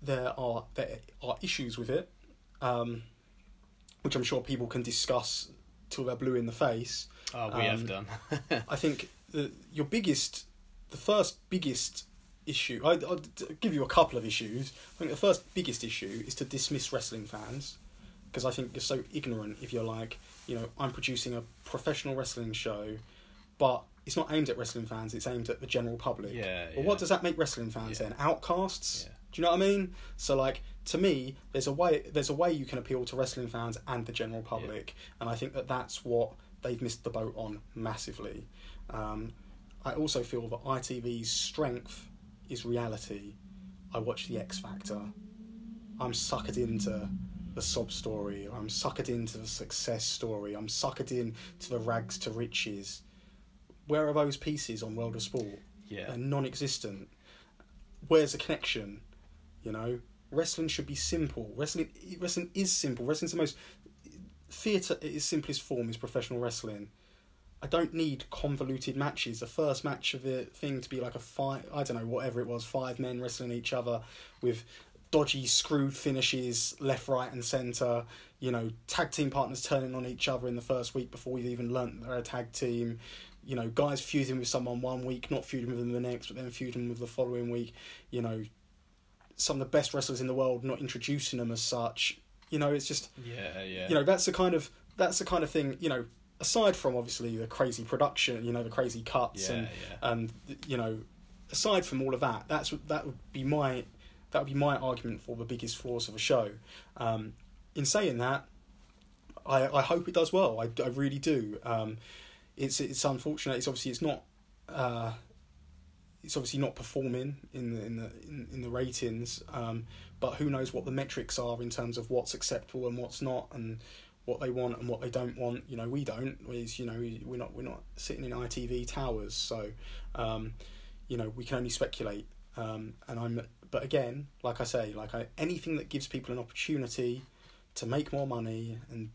there are there are issues with it, um, which I'm sure people can discuss till they're blue in the face.
oh, we have
Um,
done.
I think the, your biggest, the first biggest issue, I, I'll give you a couple of issues. I think the first biggest issue is to dismiss wrestling fans because I think you're so ignorant if you're like, you know, I'm producing a professional wrestling show, but it's not aimed at wrestling fans, it's aimed at the general public.
Yeah,
Well,
yeah.
what does that make wrestling fans
Yeah.
then? Outcasts?
Yeah.
Do you know what I mean? So like to me, there's a way there's a way you can appeal to wrestling fans and the general public, and I think that that's what they've missed the boat on massively. Um, I also feel that ITV's strength is reality. I watch The X Factor. I'm suckered into the sob story. I'm suckered into the success story. I'm suckered in to the rags to riches. Where are those pieces on World of Sport?
yeah,
They're non-existent. Where's the connection? You know, wrestling should be simple. Wrestling, wrestling is simple. Wrestling's the most theatre. at its simplest form is professional wrestling. I don't need convoluted matches. The first match of the thing to be like a five. I don't know whatever it was. Five men wrestling each other with dodgy screwed finishes left, right, and centre. You know, tag team partners turning on each other in the first week before you've even learnt they're a tag team. You know, guys feuding with someone one week, not feuding with them the next, but then feuding with the following week. You know, some of the best wrestlers in the world not introducing them as such. You know, it's just
yeah, yeah.
you know that's the kind of that's the kind of thing you know aside from obviously the crazy production you know the crazy cuts
yeah,
and
yeah.
and you know aside from all of that that's that would be my that would be my argument for the biggest flaws of a show um, in saying that I, I hope it does well I, I really do um, it's it's unfortunate it's obviously it's not uh, it's obviously not performing in the in the in, in the ratings um, but who knows what the metrics are in terms of what's acceptable and what's not and what they want and what they don't want. You know we don't. Is you know we- we're not we're not sitting in ITV towers so um, you know we can only speculate um, and I'm but again like I say like I, anything that gives people an opportunity to make more money and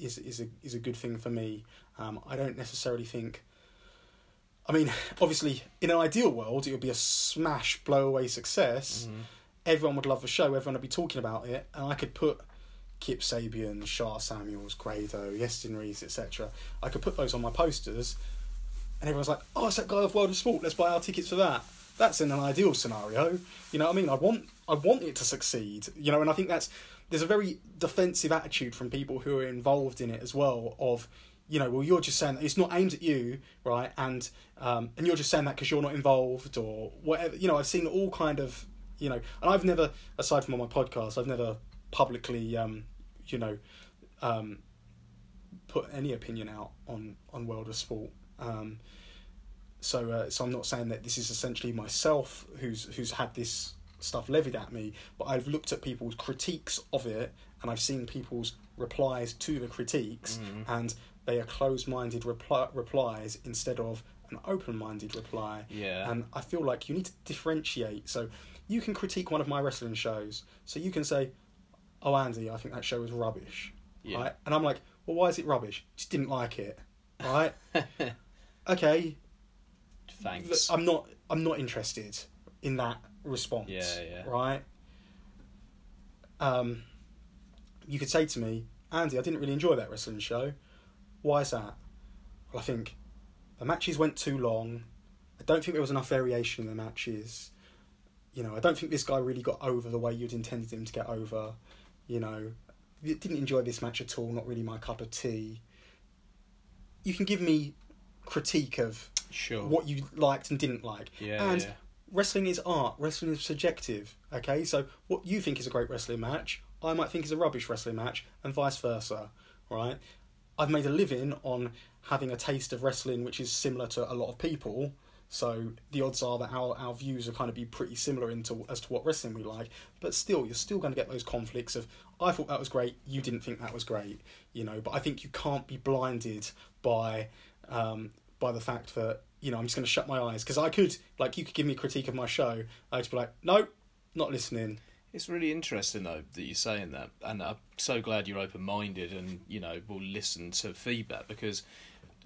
is is a is a good thing for me um, I don't necessarily think I mean obviously in an ideal world it would be a smash blow away success
Mhm.
everyone would love the show, everyone would be talking about it, and I could put Kip Sabian, Sha Samuels, Grado, Iestyn Rees, etc. I could put those on my posters, and everyone's like, "Oh, it's that guy of World of Sport. Let's buy our tickets for that." That's in an ideal scenario. You know what I mean? I want I want it to succeed. You know, and I think that's there's a very defensive attitude from people who are involved in it as well. Of you know, well, you're just saying that it's not aimed at you, right? And um, and you're just saying that because you're not involved or whatever. You know, I've seen all kind of you know, and I've never, aside from on my podcast, I've never publicly, um, you know, um, put any opinion out on on World of Sport. Um, so, uh, so I'm not saying that this is essentially myself who's who's had this stuff levied at me, but I've looked at people's critiques of it, and I've seen people's replies to the critiques,
Mhm.
and they are closed-minded reply, replies instead of an open-minded reply.
Yeah.
And I feel like you need to differentiate. So you can critique one of my wrestling shows. So you can say, "Oh, Andy, I think that show was rubbish."
Yeah.
Right? And I'm like, "Well, why is it rubbish? Just didn't like it." Right? okay.
Thanks.
I'm not. I'm not interested in that response.
Yeah, yeah.
Right. Um, you could say to me, Andy, I didn't really enjoy that wrestling show. Why is that? Well, I think the matches went too long. I don't think there was enough variation in the matches. You know, I don't think this guy really got over the way you'd intended him to get over. You know, didn't enjoy this match at all. Not really my cup of tea. You can give me critique of
Sure.
what you liked and didn't like.
Yeah.
and
yeah.
wrestling is art. Wrestling is subjective. Okay, so what you think is a great wrestling match, I might think is a rubbish wrestling match, and vice versa. Right? I've made a living on having a taste of wrestling which is similar to a lot of people. So the odds are that our, our views are kind of be pretty similar into as to what wrestling we like. But still, you're still going to get those conflicts of I thought that was great, you didn't think that was great, you know. But I think you can't be blinded by um, by the fact that you know I'm just going to shut my eyes because I could like you could give me a critique of my show, I'd be like, no, not listening.
It's really interesting though that you're saying that, and I'm so glad you're open minded and you know will listen to feedback because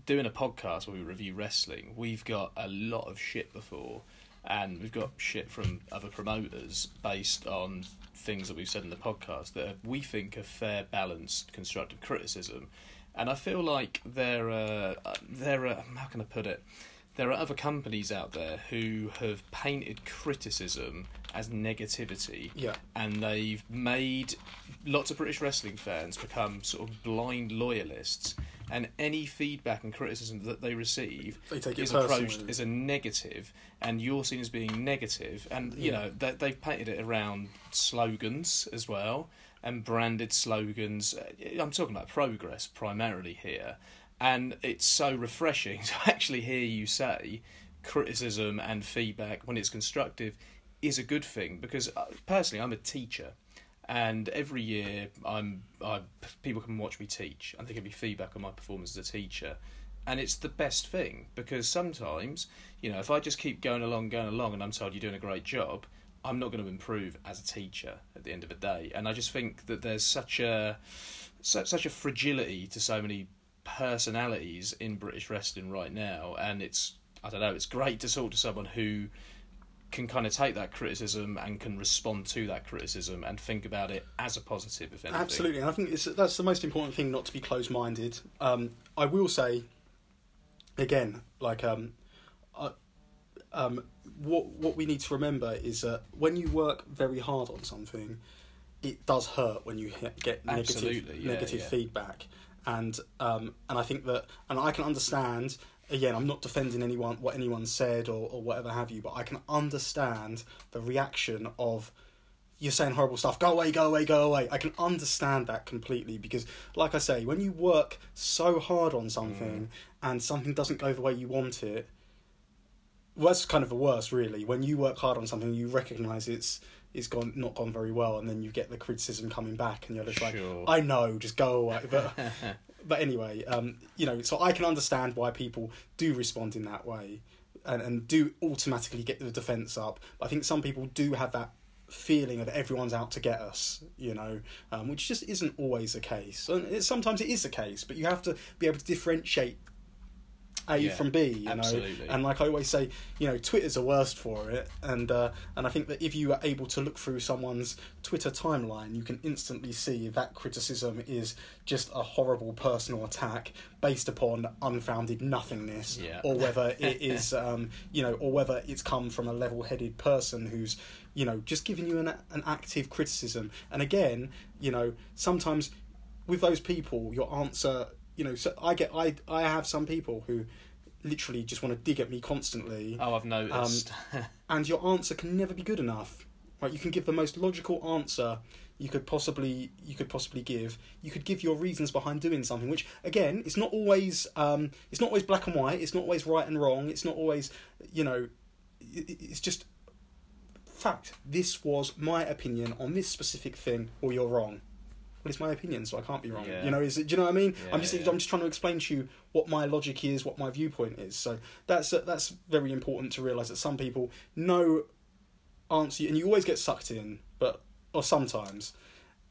doing a podcast where we review wrestling, we've got a lot of shit before, and we've got shit from other promoters based on things that we've said in the podcast that we think are fair, balanced, constructive criticism. And I feel like they're uh, they're uh, how can I put it? There are other companies out there who have painted criticism as negativity,
Yeah.
and they've made lots of British wrestling fans become sort of blind loyalists. And any feedback and criticism that they receive
They
is approached as a negative, and you're seen as being negative. And you
Yeah.
know they, they've painted it around slogans as well, and branded slogans. Uh, I'm talking about progress primarily here, and it's so refreshing to actually hear you say criticism and feedback when it's constructive is a good thing because uh, personally I'm a teacher. And every year I'm I people can watch me teach and they give me feedback on my performance as a teacher. And it's the best thing because sometimes you know if I just keep going along going along and I'm told you're doing a great job I'm not going to improve as a teacher at the end of the day. And I just think that there's such a such a fragility to so many personalities in British wrestling right now and it's I don't know it's great to talk to someone who can kind of take that criticism and can respond to that criticism and think about it as a positive, if anything.
Absolutely, and I think it's, that's the most important thing, not to be closed-minded. Um, I will say, again, like um, uh, um, what what we need to remember is that when you work very hard on something, it does hurt when you get negative
yeah,
negative
yeah.
feedback, and um, and I think that, and I can understand. Again, I'm not defending anyone what anyone said or, or whatever have you, but I can understand the reaction of you're saying horrible stuff. Go away, go away, go away. I can understand that completely because, like I say, when you work so hard on something and something doesn't go the way you want it, well, that's kind of the worst, really. When you work hard on something, you recognise it's it's gone not gone very well, and then you get the criticism coming back, and you're just
Sure.
like, I know, just go away. But but anyway, um, you know, so I can understand why people do respond in that way, and and do automatically get the defence up. But I think some people do have that feeling of everyone's out to get us, you know, um, which just isn't always the case. And it, sometimes it is the case, but you have to be able to differentiate A
Yeah,
from B, you
absolutely.
know. And like I always say, you know, Twitter's the worst for it, and uh, and I think that if you are able to look through someone's Twitter timeline, you can instantly see that criticism is just a horrible personal attack based upon unfounded nothingness,
Yeah.
or whether it is, um, you know, or whether it's come from a level-headed person who's, you know, just giving you an an active criticism. And again, you know, sometimes with those people, your answer, you know, so I get, I, I have some people who literally just want to dig at me constantly,
Oh, I've noticed.
and your answer can never be good enough. Right? You can give the most logical answer you could possibly you could possibly give. You could give your reasons behind doing something, which again, it's not always um, it's not always black and white. It's not always right and wrong. It's not always you know, it, it- it's just fact. This was my opinion on this specific thing, or you're wrong. Well, it's my opinion, so I can't be wrong.
Yeah.
You know, is it, do you know what I mean? I'm just
yeah.
I'm just trying to explain to you what my logic is, what my viewpoint is. So that's that's very important to realise that some people know answer, and you always get sucked in, but or sometimes,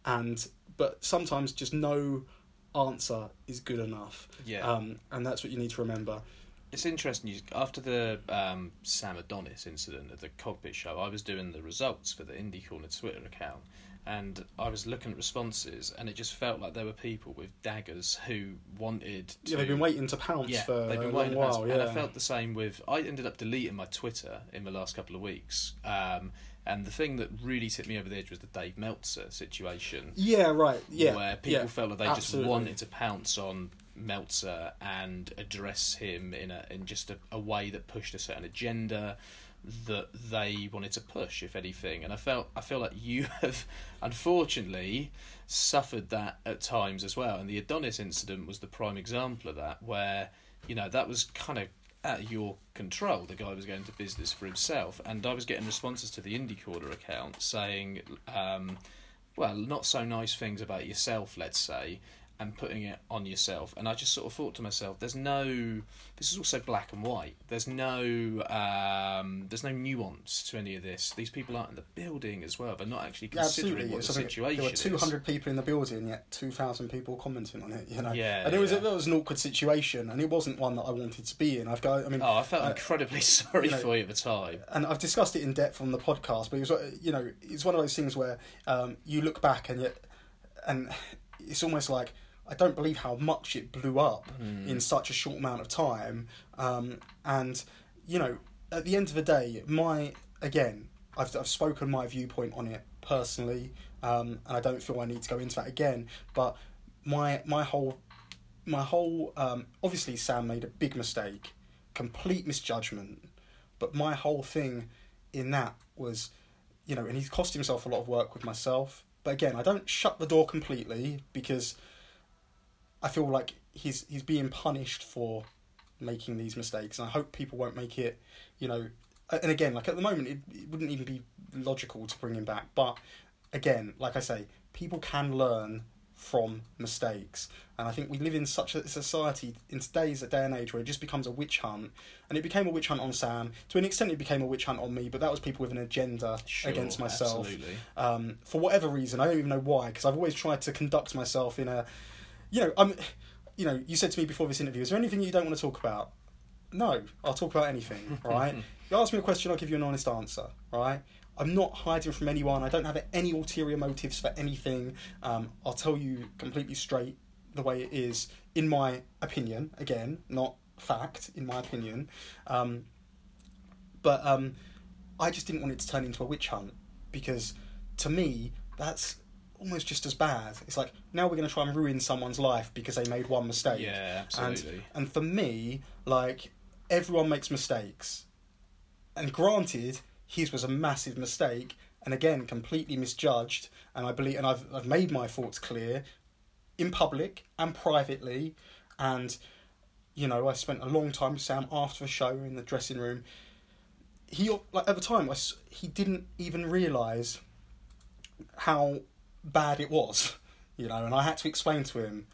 and but sometimes just no answer is good enough.
yeah.
Um, and that's what you need to remember.
It's interesting. You, after the um, Sam Adonis incident at the Cockpit Show, I was doing the results for the Indie Corner Twitter account, and I was looking at responses, and it just felt like there were people with daggers who wanted to.
Yeah, they've been waiting to pounce
Yeah,
for
they've been
a
waiting to pass,
while.
and. I felt the same with. I ended up deleting my Twitter in the last couple of weeks, um, and the thing that really tipped me over the edge was the Dave Meltzer situation
yeah, right. Yeah,
where people
yeah,
felt that they
absolutely.
just wanted to pounce on Meltzer and address him in a in just a, a way that pushed a certain agenda that they wanted to push, if anything. And I felt I feel like you have unfortunately suffered that at times as well. And the Adonis incident was the prime example of that, where you know that was kind of out of your control. The guy was going to business for himself, and I was getting responses to the Indie Corner account saying, um, well, not so nice things about yourself, let's say, and putting it on yourself. And I just sort of thought to myself, there's no. This is also black and white. There's no. Um, there's no nuance to any of this. These people aren't in the building as well. They're not actually considering
absolutely.
what the situation
there were
is.
200 people in the building, yet 2,000 people commenting on it. You know,
Yeah,
and it was
yeah.
it was an awkward situation, and it wasn't one that I wanted to be in. I've got, I mean,
Oh, I felt
uh,
incredibly sorry
you know,
for you at the time.
and I've discussed it in depth on the podcast, but it was, uh, you know, it's one of those things where um, you look back and yet, and it's almost like I don't believe how much it blew up
Hmm.
in such a short amount of time, um, and you know, at the end of the day, my again, I've I've spoken my viewpoint on it personally, um, and I don't feel I need to go into that again, but my my whole my whole um, obviously Sam made a big mistake, complete misjudgment, but my whole thing in that was, you know, and he's cost himself a lot of work with myself. But again, I don't shut the door completely because I feel like he's he's being punished for making these mistakes, and I hope people won't make it, you know. And again, like at the moment, it, it wouldn't even be logical to bring him back. But again, like I say, people can learn from mistakes, and I think we live in such a society in today's day and age where it just becomes a witch hunt, and it became a witch hunt on Sam. To an extent, it became a witch hunt on me, but that was people with an agenda
Sure,
against myself
Absolutely.
um, for whatever reason. I don't even know why, because I've always tried to conduct myself in a, you know, I'm, you know, you said to me before this interview, is there anything you don't want to talk about? No, I'll talk about anything. Right? you ask me a question, I'll give you an honest answer. Right? I'm not hiding from anyone. I don't have any ulterior motives for anything. Um, I'll tell you completely straight the way it is, in my opinion. Again, not fact, in my opinion. Um, but um, I just didn't want it to turn into a witch hunt because to me that's almost just as bad. It's like now we're going to try and ruin someone's life because they made one mistake.
Yeah, absolutely.
And and for me, like everyone makes mistakes, and granted, his was a massive mistake, and again completely misjudged. And I believe, and I've I've made my thoughts clear, in public and privately, and you know I spent a long time with Sam after the show in the dressing room. He like at the time I he didn't even realise how bad it was, you know, and I had to explain to him,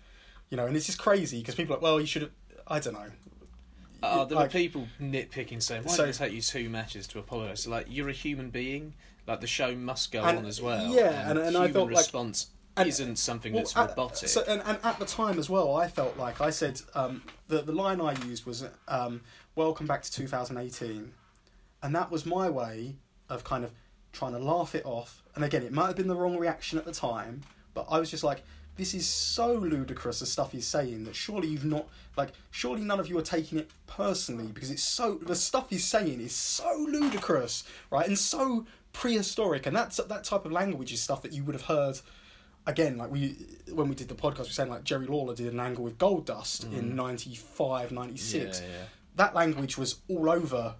you know, and this is crazy because people are like, well, you should have, I don't know.
Oh, there
Like-
were people nitpicking saying, "Why
So-
did it take you two matches to apologise?" Like you're a human being. Like the show must go
And-
on as well.
yeah, and- and I
human
felt like-
response
and-
isn't something
Well,
that's
at-
robotic.
so, and, and at the time as well, I felt like I said um, the the line I used was um, "Welcome back to 2018," and that was my way of kind of trying to laugh it off. And again, it might have been the wrong reaction at the time, but I was just like, "This is so ludicrous the stuff he's saying that surely you've not like surely none of you are taking it personally because it's so the stuff he's saying is so ludicrous, right, and so prehistoric, and that's that type of language is stuff that you would have heard." again, like we when we did the podcast, we were saying like Jerry Lawler did an angle with Goldust in 95, 96.
Mm. Yeah, yeah.
That language was all over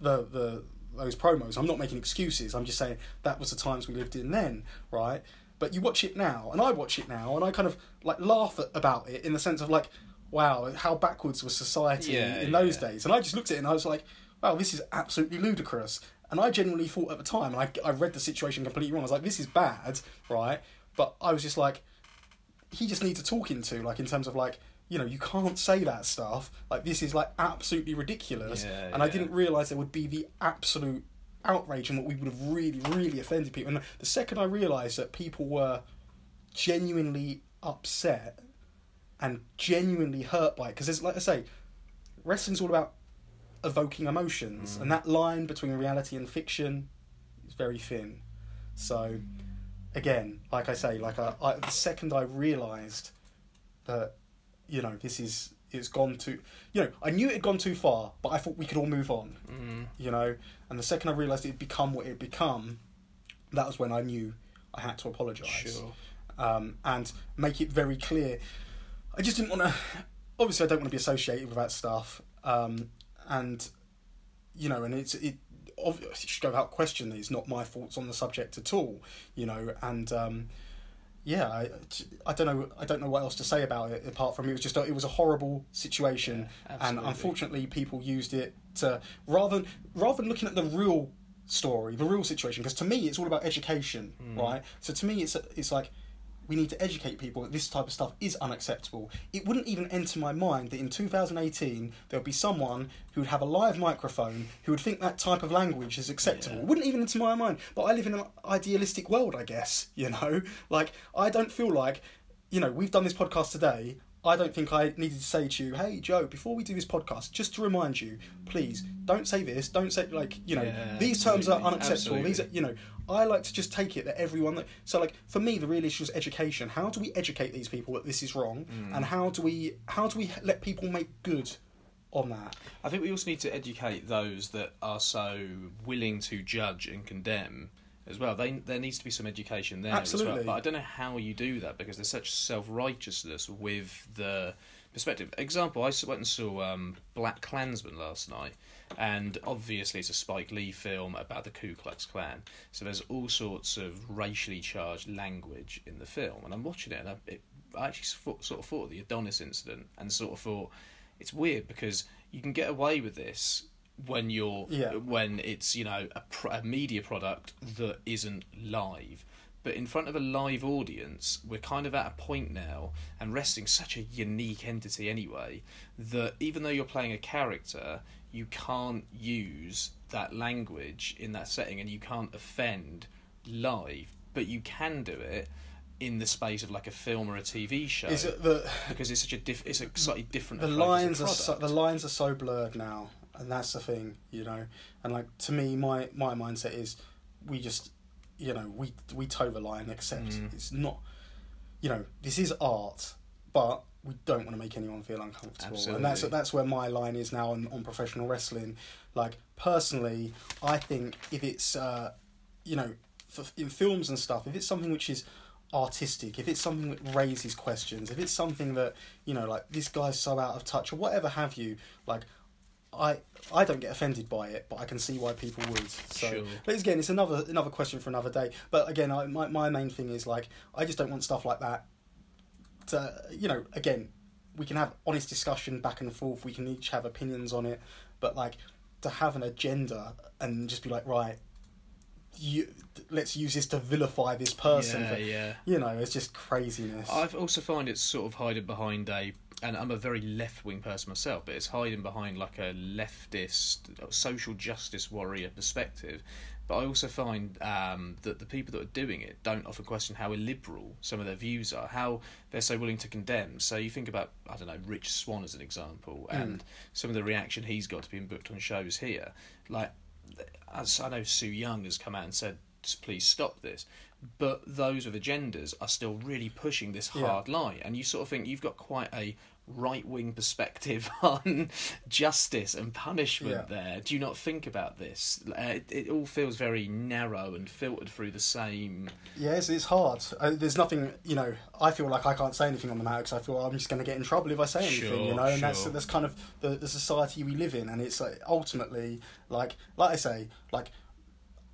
the the those promos. I'm not making excuses. I'm just saying that was the times we lived in then, right? But you watch it now, and I watch it now, and I kind of like laugh at, about it in the sense of like, wow, how backwards was society
Yeah,
in those
yeah.
days? And I just looked at it and I was like, wow, this is absolutely ludicrous. And I genuinely thought at the time, and I, I read the situation completely wrong. I was like, this is bad, right? But I was just like, he just needs a talking to, like in terms of like, you know, you can't say that stuff. Like this is like absolutely ridiculous.
Yeah,
and I didn't realise there would be the absolute outrage and what we would have really, really offended people. And the second I realised that people were genuinely upset and genuinely hurt by it, because it's like I say, wrestling's all about evoking emotions,
Mm.
and that line between reality and fiction is very thin. So, again, like I say, like I, I, the second I realised that, you know, this is it's gone too, you know, I knew it had gone too far, but I thought we could all move on,
Mm.
you know, and the second I realised it had become what it had become, that was when I knew I had to apologise
Sure.
um, and make it very clear. I just didn't want to. Obviously, I don't want to be associated with that stuff, um, and you know, and it's it. Obviously, should go without question. that It's not my thoughts on the subject at all, you know, and um, yeah, I, I don't know. I don't know what else to say about it apart from it was just a, it was a horrible situation,
Yeah,
and unfortunately, people used it to rather than rather than looking at the real story, the real situation. Because to me, it's all about education,
Hmm.
right? So to me, it's it's like we need to educate people that this type of stuff is unacceptable. It wouldn't even enter my mind that in 2018 there would be someone who would have a live microphone who would think that type of language is acceptable.
Yeah.
It wouldn't even enter my mind. But I live in an idealistic world, I guess. You know, like I don't feel like, you know, we've done this podcast today. I don't think I needed to say to you, "Hey Joe, before we do this podcast, just to remind you, please don't say this. Don't say like you know
Yeah,
these terms are
absolutely,
unacceptable. These are you know." I like to just take it that everyone that so like for me the real issue is education. How do we educate these people that this is wrong,
Mm.
and how do we how do we let people make good on that?
I think we also need to educate those that are so willing to judge and condemn as well. They, there needs to be some education there as
Absolutely.
well. But I don't know how you do that because there's such self righteousness with the perspective. Example: I went and saw um, BlacKkKlansman last night, and obviously it's a Spike Lee film about the Ku Klux Klan. So there's all sorts of racially charged language in the film, and I'm watching it, and I, it, I actually thought, sort of thought of the Adonis incident, and sort of thought it's weird because you can get away with this when you're
Yeah.
when it's you know a, a media product that isn't live but in front of a live audience we're kind of at a point now and wrestling's such a unique entity anyway that even though you're playing a character you can't use that language in that setting and you can't offend live but you can do it in the space of like a film or a TV show
Is it the
because it's such a diff- it's a slightly different
the lines are so, the lines are so blurred now, and that's the thing, you know. And like to me, my my mindset is we just, you know, we we toe the line, except
Mm.
it's not, you know, this is art, but we don't want to make anyone feel uncomfortable, and that's that's where my line is now on, on professional wrestling. Like personally, I think if it's, uh, you know, for, in films and stuff, if it's something which is artistic, if it's something that raises questions, if it's something that you know, like this guy's so out of touch or whatever have you, like I I don't get offended by it, but I can see why people would. So,
Sure.
but again, it's another another question for another day. But again, I, my my main thing is like I just don't want stuff like that. To you know, again, we can have honest discussion back and forth. We can each have opinions on it, but like to have an agenda and just be like, right, you let's use this to vilify this person.
yeah
for-
yeah
you know, it's just craziness.
I've also find it's sort of hiding behind a, and I'm a very left wing person myself, but it's hiding behind like a leftist, social justice warrior perspective. But I also find um, that the people that are doing it don't often question how illiberal some of their views are, how they're so willing to condemn. So you think about, I don't know, Rich Swann as an example, and some of the reaction he's got to being booked on shows here. Like, as I know Su Yung has come out and said, please stop this. But those with agendas are still really pushing this
Yeah.
hard line. And you sort of think you've got quite a right wing perspective on justice and punishment
Yeah.
there. Do you not think about this? Uh, it, it all feels very narrow and filtered through the same.
Yes, it's, hard. Uh, there's nothing, you know. I feel like I can't say anything on the matter because I feel I'm just going to get in trouble if I say anything, you know. And that's
sure.
that's kind of the, the society we live in, and it's like ultimately, like like I say, like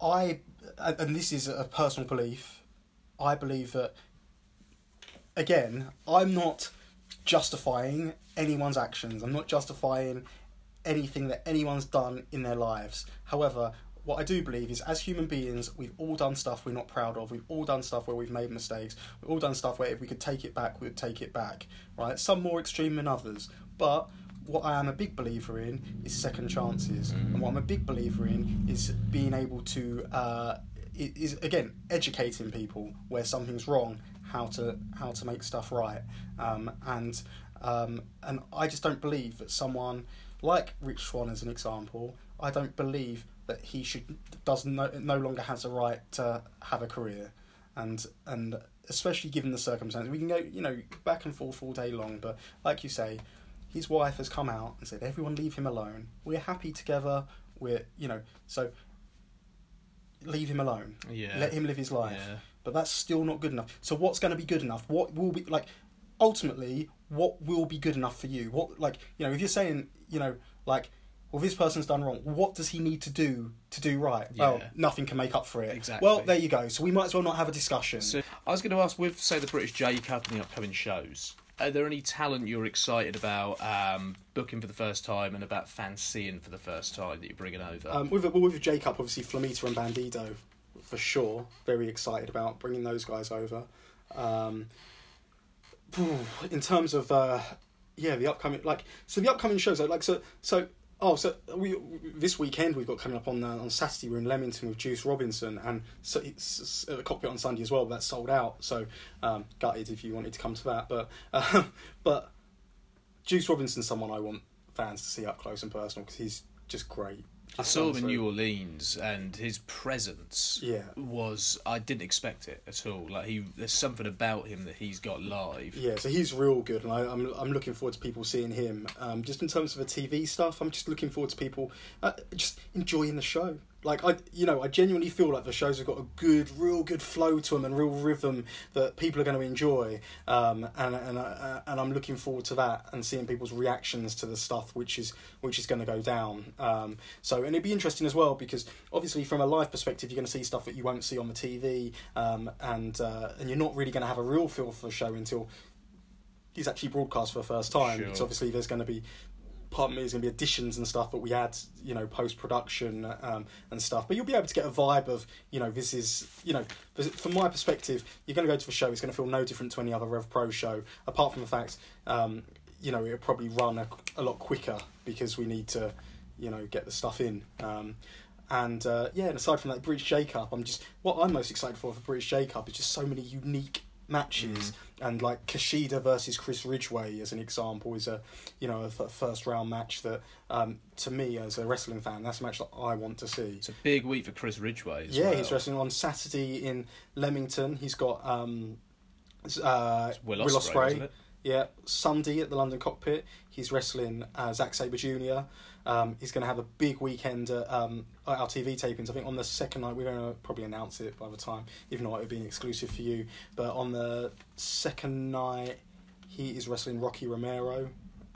I, and this is a personal belief. I believe that again, I'm not justifying anyone's actions. I'm not justifying anything that anyone's done in their lives. However, what I do believe is as human beings, we've all done stuff we're not proud of. We've all done stuff where we've made mistakes. We've all done stuff where if we could take it back, we would take it back. Right? Some more extreme than others. But what I am a big believer in is second chances. And what I'm a big believer in is being able to uh, is again educating people where something's wrong, how to how to make stuff right, um, and um, and I just don't believe that someone like Rich Swann, as an example, I don't believe that he should does no, no longer has a right to have a career, and and especially given the circumstances, we can go you know back and forth all day long, but like you say, his wife has come out and said everyone leave him alone. We're happy together. We're you know so leave him alone.
Yeah.
Let him live his life.
Yeah.
But that's still not good enough. So what's going to be good enough? What will be like ultimately what will be good enough for you? What like, you know, if you're saying, you know, like well, this person's done wrong. What does he need to do to do right? Well, nothing can make up for it.
Exactly.
Well, there you go. So we might as well not have a discussion.
So I was going to ask, with say the British J Cup and the upcoming shows, are there any talent you're excited about um, booking for the first time and about fancying for the first time that you're bringing over?
Um, with well, with J Cup, obviously Flamita and Bandido, for sure. Very excited about bringing those guys over. Um, in terms of uh, yeah, the upcoming like so the upcoming shows like so so oh so we this weekend we've got coming up on uh, on Saturday we're in Leamington with Juice Robinson and so it's the cockpit on Sunday as well. But that's sold out. So um, gutted if you wanted to come to that, but um, but Juice Robinson's someone I want fans to see up close and personal because he's just great.
I saw him in New Orleans, and his presence
Yeah.
was I didn't expect it at all. Like he, there's something about him that he's got live.
Yeah, so he's real good, and I, I'm I'm looking forward to people seeing him. Um, just in terms of the TV stuff, I'm just looking forward to people uh, just enjoying the show. Like I, you know, I genuinely feel like the shows have got a good, real good flow to them and real rhythm that people are going to enjoy. Um, and and uh, and I'm looking forward to that and seeing people's reactions to the stuff which is which is going to go down. Um, so and it'd be interesting as well because obviously from a live perspective, you're going to see stuff that you won't see on the TV, um, and uh, and you're not really going to have a real feel for the show until he's actually broadcast for the first time.
Sure.
So obviously there's going to be part of me is going to be additions and stuff, but we add you know post production um, and stuff. But you'll be able to get a vibe of you know this is you know from my perspective, you're going to go to the show. It's going to feel no different to any other Rev Pro show, apart from the fact um, you know it'll probably run a, a lot quicker because we need to you know get the stuff in. Um, and uh, yeah, and aside from that, British J Cup, I'm just what I'm most excited for for British J Cup is just so many unique matches and like Kushida versus Chris Ridgeway as an example is a you know a first round match that um, to me as a wrestling fan that's a match that I want to see.
It's a big week for Chris Ridgeway.
Yeah,
well.
he's wrestling on Saturday in Leamington. He's got um, uh,
It's Will
Will
Ospreay,
Ospreay.
wasn't it?
Yeah, Sunday at the London Cockpit, he's wrestling uh, Zack Sabre Jr. Um, he's going to have a big weekend at, um, at our TV tapings. I think on the second night, we're going to probably announce it by the time, even though it would be an exclusive for you. But on the second night, he is wrestling Rocky Romero.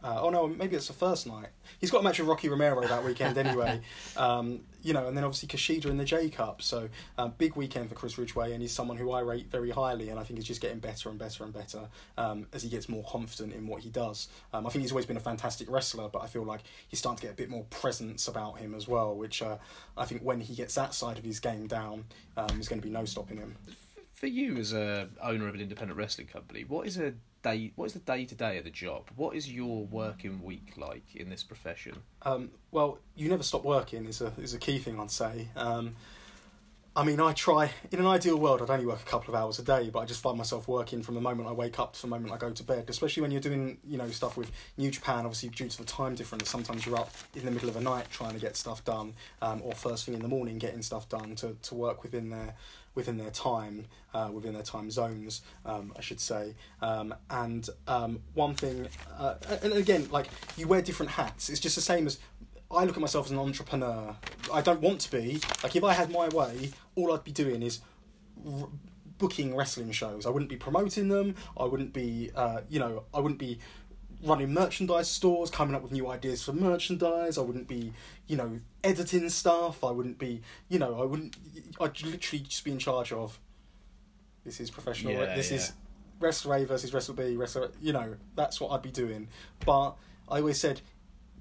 Uh, oh no, maybe it's the first night. He's got a match with Rocky Romero that weekend anyway. um, you know, and then obviously Kushida in the J Cup. So uh, big weekend for Chris Ridgeway, and he's someone who I rate very highly, and I think he's just getting better and better and better um, as he gets more confident in what he does. Um, I think he's always been a fantastic wrestler, but I feel like he's starting to get a bit more presence about him as well, which uh, I think when he gets that side of his game down, um, there's going to be no stopping him.
For you as a owner of an independent wrestling company, what is a day? What is the day to day of the job? What is your working week like in this profession?
Um, well, you never stop working is a is a key thing I'd say. Um, I mean, I try. In an ideal world, I'd only work a couple of hours a day, but I just find myself working from the moment I wake up to the moment I go to bed. Especially when you're doing, you know, stuff with New Japan. Obviously, due to the time difference, sometimes you're up in the middle of the night trying to get stuff done, um, or first thing in the morning getting stuff done to, to work within their within their time, uh, within their time zones, um, I should say. Um, and um, one thing, uh, and again, like you wear different hats. It's just the same as I look at myself as an entrepreneur. I don't want to be. Like, if I had my way, all I'd be doing is r- booking wrestling shows. I wouldn't be promoting them. I wouldn't be, uh, you know, I wouldn't be running merchandise stores, coming up with new ideas for merchandise. I wouldn't be, you know, editing stuff. I wouldn't be, you know, I wouldn't. I'd literally just be in charge of. This is professional.
Yeah,
this
yeah.
is Wrestle A versus Wrestle B. Wrestle, you know, that's what I'd be doing. But I always said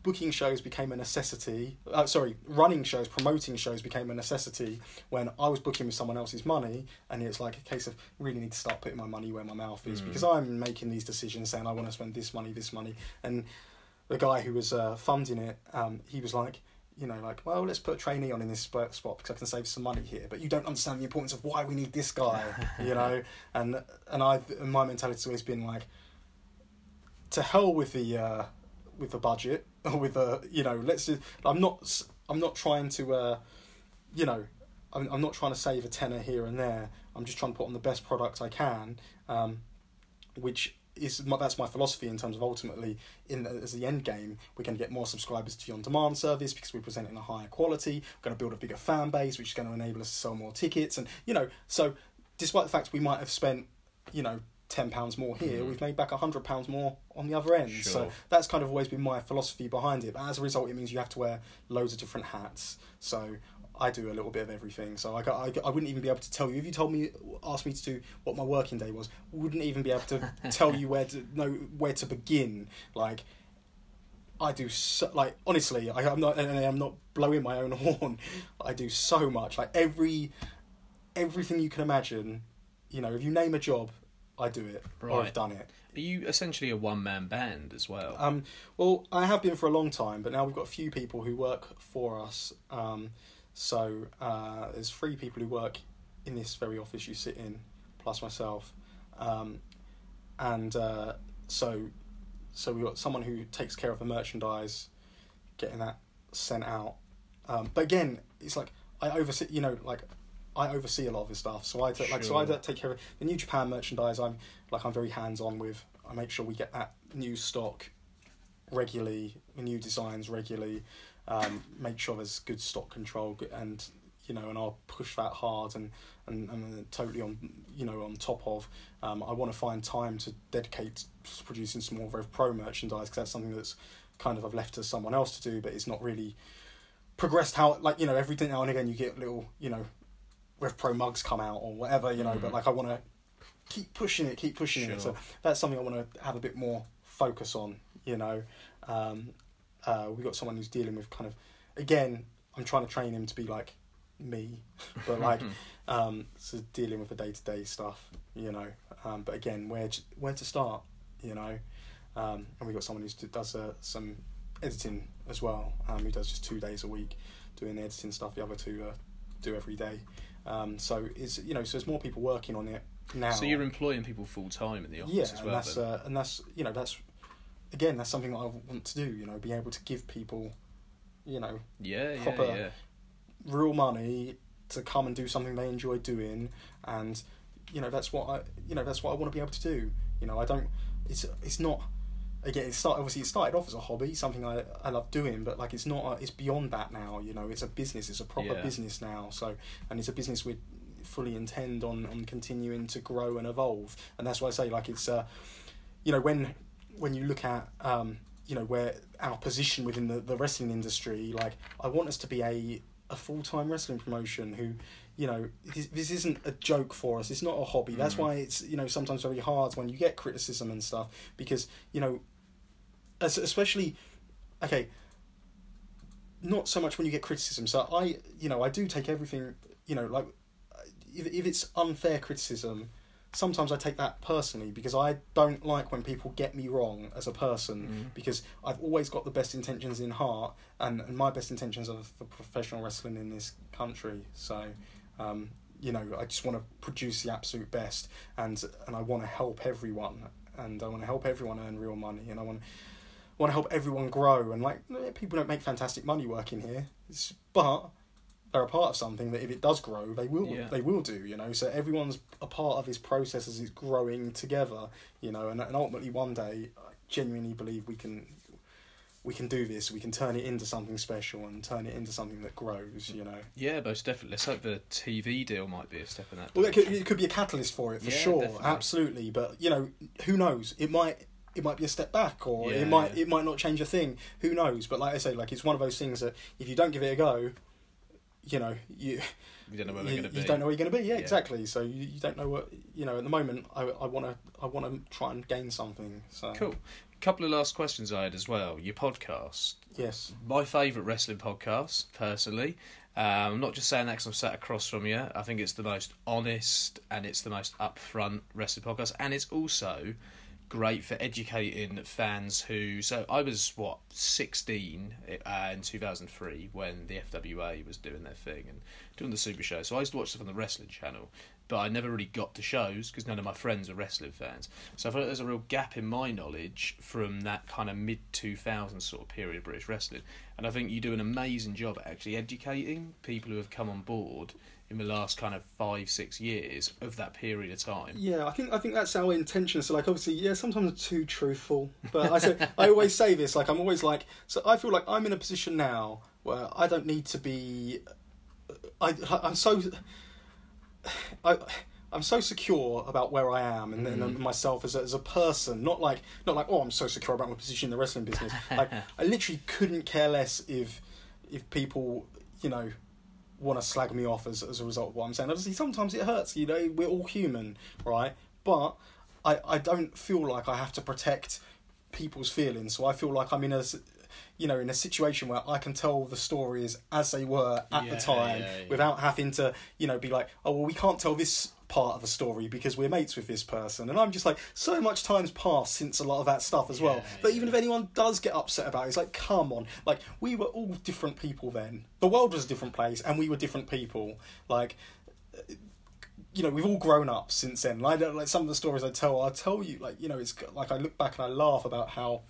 booking shows became a necessity. Uh, sorry, running shows, promoting shows became a necessity when I was booking with someone else's money, and it's like a case of really need to start putting my money where my mouth is
Mm.
because I'm making these decisions saying I want to spend this money, this money, and the guy who was uh, funding it, um, he was like. You know, like, well, let's put a trainee on in this spot spot because I can save some money here. But you don't understand the importance of why we need this guy, you know. And and I, and my mentality's always been like, to hell with the uh, with the budget or with the you know let's just, I'm not I'm not trying to uh, you know I'm I'm not trying to save a tenner here and there. I'm just trying to put on the best product I can um, which is my, that's my philosophy in terms of ultimately in the, as the end game we're going to get more subscribers to the on demand service because we're presenting a higher quality we're going to build a bigger fan base which is going to enable us to sell more tickets and you know so despite the fact we might have spent you know ten pounds more here,
Mhm.
we've made back hundred pounds more on the other end. So that's kind of always been my philosophy behind it. But as a result, it means you have to wear loads of different hats. So I do a little bit of everything. So I, I, I wouldn't even be able to tell you if you told me, asked me to do what my working day was, wouldn't even be able to tell you where to know where to begin. Like I do so, like honestly, I, I'm not and I'm not blowing my own horn. I do so much. Like every everything you can imagine. You know, if you name a job, I do it or
Right.
I've done it.
Are you essentially a one man band as well?
Um, well, I have been for a long time, but now we've got a few people who work for us. Um, so uh, there's three people who work in this very office you sit in, plus myself, um, and uh, so so we've got someone who takes care of the merchandise, getting that sent out. Um, but again, it's like I oversee, you know, like I oversee a lot of this stuff. So I take, like so I take care of the New Japan merchandise. I'm like I'm very hands on with. I make sure we get that new stock regularly, new designs regularly. Um, make sure there's good stock control and you know, and I'll push that hard and and, and totally on you know on top of. Um, I want to find time to dedicate to producing some more Rev Pro merchandise because that's something that's kind of I've left to someone else to do, but it's not really progressed how like you know every now and again you get little you know Rev Pro mugs come out or whatever you know, but
Mhm.
like I want to keep pushing it, keep pushing it. So that's something I want to have a bit more focus on. You know, um, uh, we've got someone who's dealing with kind of again. I'm trying to train him to be like me, but like um, so dealing with the day to day stuff. You know, um, but again, where to, where to start? You know, um, and we've got someone who does uh, some editing as well. Um, who does just two days a week doing the editing stuff. The other two uh, do every day. Um, so it's you know so there's more people working on it now.
so you're employing people full time in the office
yeah,
as well.
and that's uh, and that's you know that's again that's something that I want to do. You know, be able to give people, you know,
yeah, yeah,
proper-
yeah.
real money to come and do something they enjoy doing, and you know that's what I you know that's what I want to be able to do. You know, I don't. It's it's not. Again, it start, obviously it started off as a hobby, something I, I love doing, but like it's not. A, it's beyond that now. You know, it's a business. It's a proper
Yeah.
business now. So, and it's a business we fully intend on on continuing to grow and evolve. And that's why I say like it's uh, you know when when you look at um, you know where our position within the, the wrestling industry like i want us to be a, a full-time wrestling promotion who you know this, this isn't a joke for us it's not a hobby that's
Mm.
why it's you know sometimes very hard when you get criticism and stuff because you know especially okay not so much when you get criticism so i you know i do take everything you know like if, if it's unfair criticism sometimes I take that personally because I don't like when people get me wrong as a person
Mm.
because I've always got the best intentions in heart and, and my best intentions are for professional wrestling in this country. So, um, you know, I just want to produce the absolute best and and I want to help everyone and I want to help everyone earn real money and I want want to help everyone grow and like people don't make fantastic money working here, it's, but they're a part of something that if it does grow, they will
Yeah.
they will do. You know, so everyone's a part of this process as it's growing together. You know, and, and ultimately one day, I genuinely believe we can we can do this. We can turn it into something special and turn it into something that grows. You know,
Yeah, most definitely. Let's hope the TV deal might be a step in that.
well, it could, it could be a catalyst for it for
Yeah,
sure,
definitely.
absolutely. But you know, who knows? It might it might be a step back, or
Yeah,
it might it might not change a thing. Who knows? But like I say, like it's one of those things that if you don't give it a go, you know, you
we don't know where
you,
going to be.
you don't know where you're going to be. Yeah,
Yeah.
exactly. So you, you don't know what you know. At the moment, I I want to I want to try and gain something. So
Cool. Couple of last questions I had as well. Your podcast,
Yes.
my favourite wrestling podcast, personally. Um, I'm not just saying that because I'm sat across from you. I think it's the most honest and it's the most upfront wrestling podcast, and it's also great for educating fans who. So I was what 16 uh, in 2003 when the FWA was doing their thing and doing the Super Show. So I used to watch stuff on the Wrestling Channel, but I never really got to shows because none of my friends are wrestling fans. So I feel like there's a real gap in my knowledge from that kind of mid 2000s sort of period of British wrestling. And I think you do an amazing job at actually educating people who have come on board in the last kind of five, six years of that period of time.
Yeah, I think I think that's our intention. So like obviously, yeah, sometimes I'm too truthful, but I say I always say this. Like I'm always like, so I feel like I'm in a position now where I don't need to be. I I'm so. I I'm so secure about where I am and,
Mm.
and myself as a, as a person. Not like not like oh I'm so secure about my position in the wrestling business. like I literally couldn't care less if if people you know want to slag me off as as a result of what I'm saying. Obviously sometimes it hurts. You know we're all human, right? But I I don't feel like I have to protect people's feelings. So I feel like I'm in a, you know in a situation where I can tell the stories as they were at
Yeah,
the time
yeah, yeah.
without having to you know be like oh well we can't tell this part of the story because we're mates with this person. And I'm just like so much time's passed since a lot of that stuff as well
Yeah,
that even if anyone does get upset about it it's like come on. Like we were all different people then. The world was a different place and we were different people. Like you know, we've all grown up since then. Like, like some of the stories I tell, I tell you, like, you know, it's like I look back and I laugh about how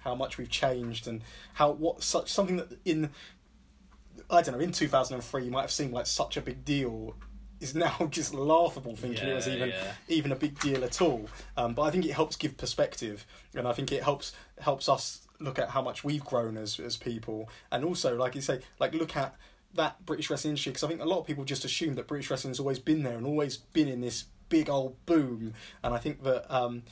how much we've changed and how what such something that in I don't know in two thousand and three you might have seemed like such a big deal is now just laughable thinking it was even
yeah.
even a big deal at all. Um, but I think it helps give perspective, and I think it helps helps us look at how much we've grown as as people, and also like you say, like look at that British wrestling industry because I think a lot of people just assume that British wrestling has always been there and always been in this big old boom, and I think that. Um,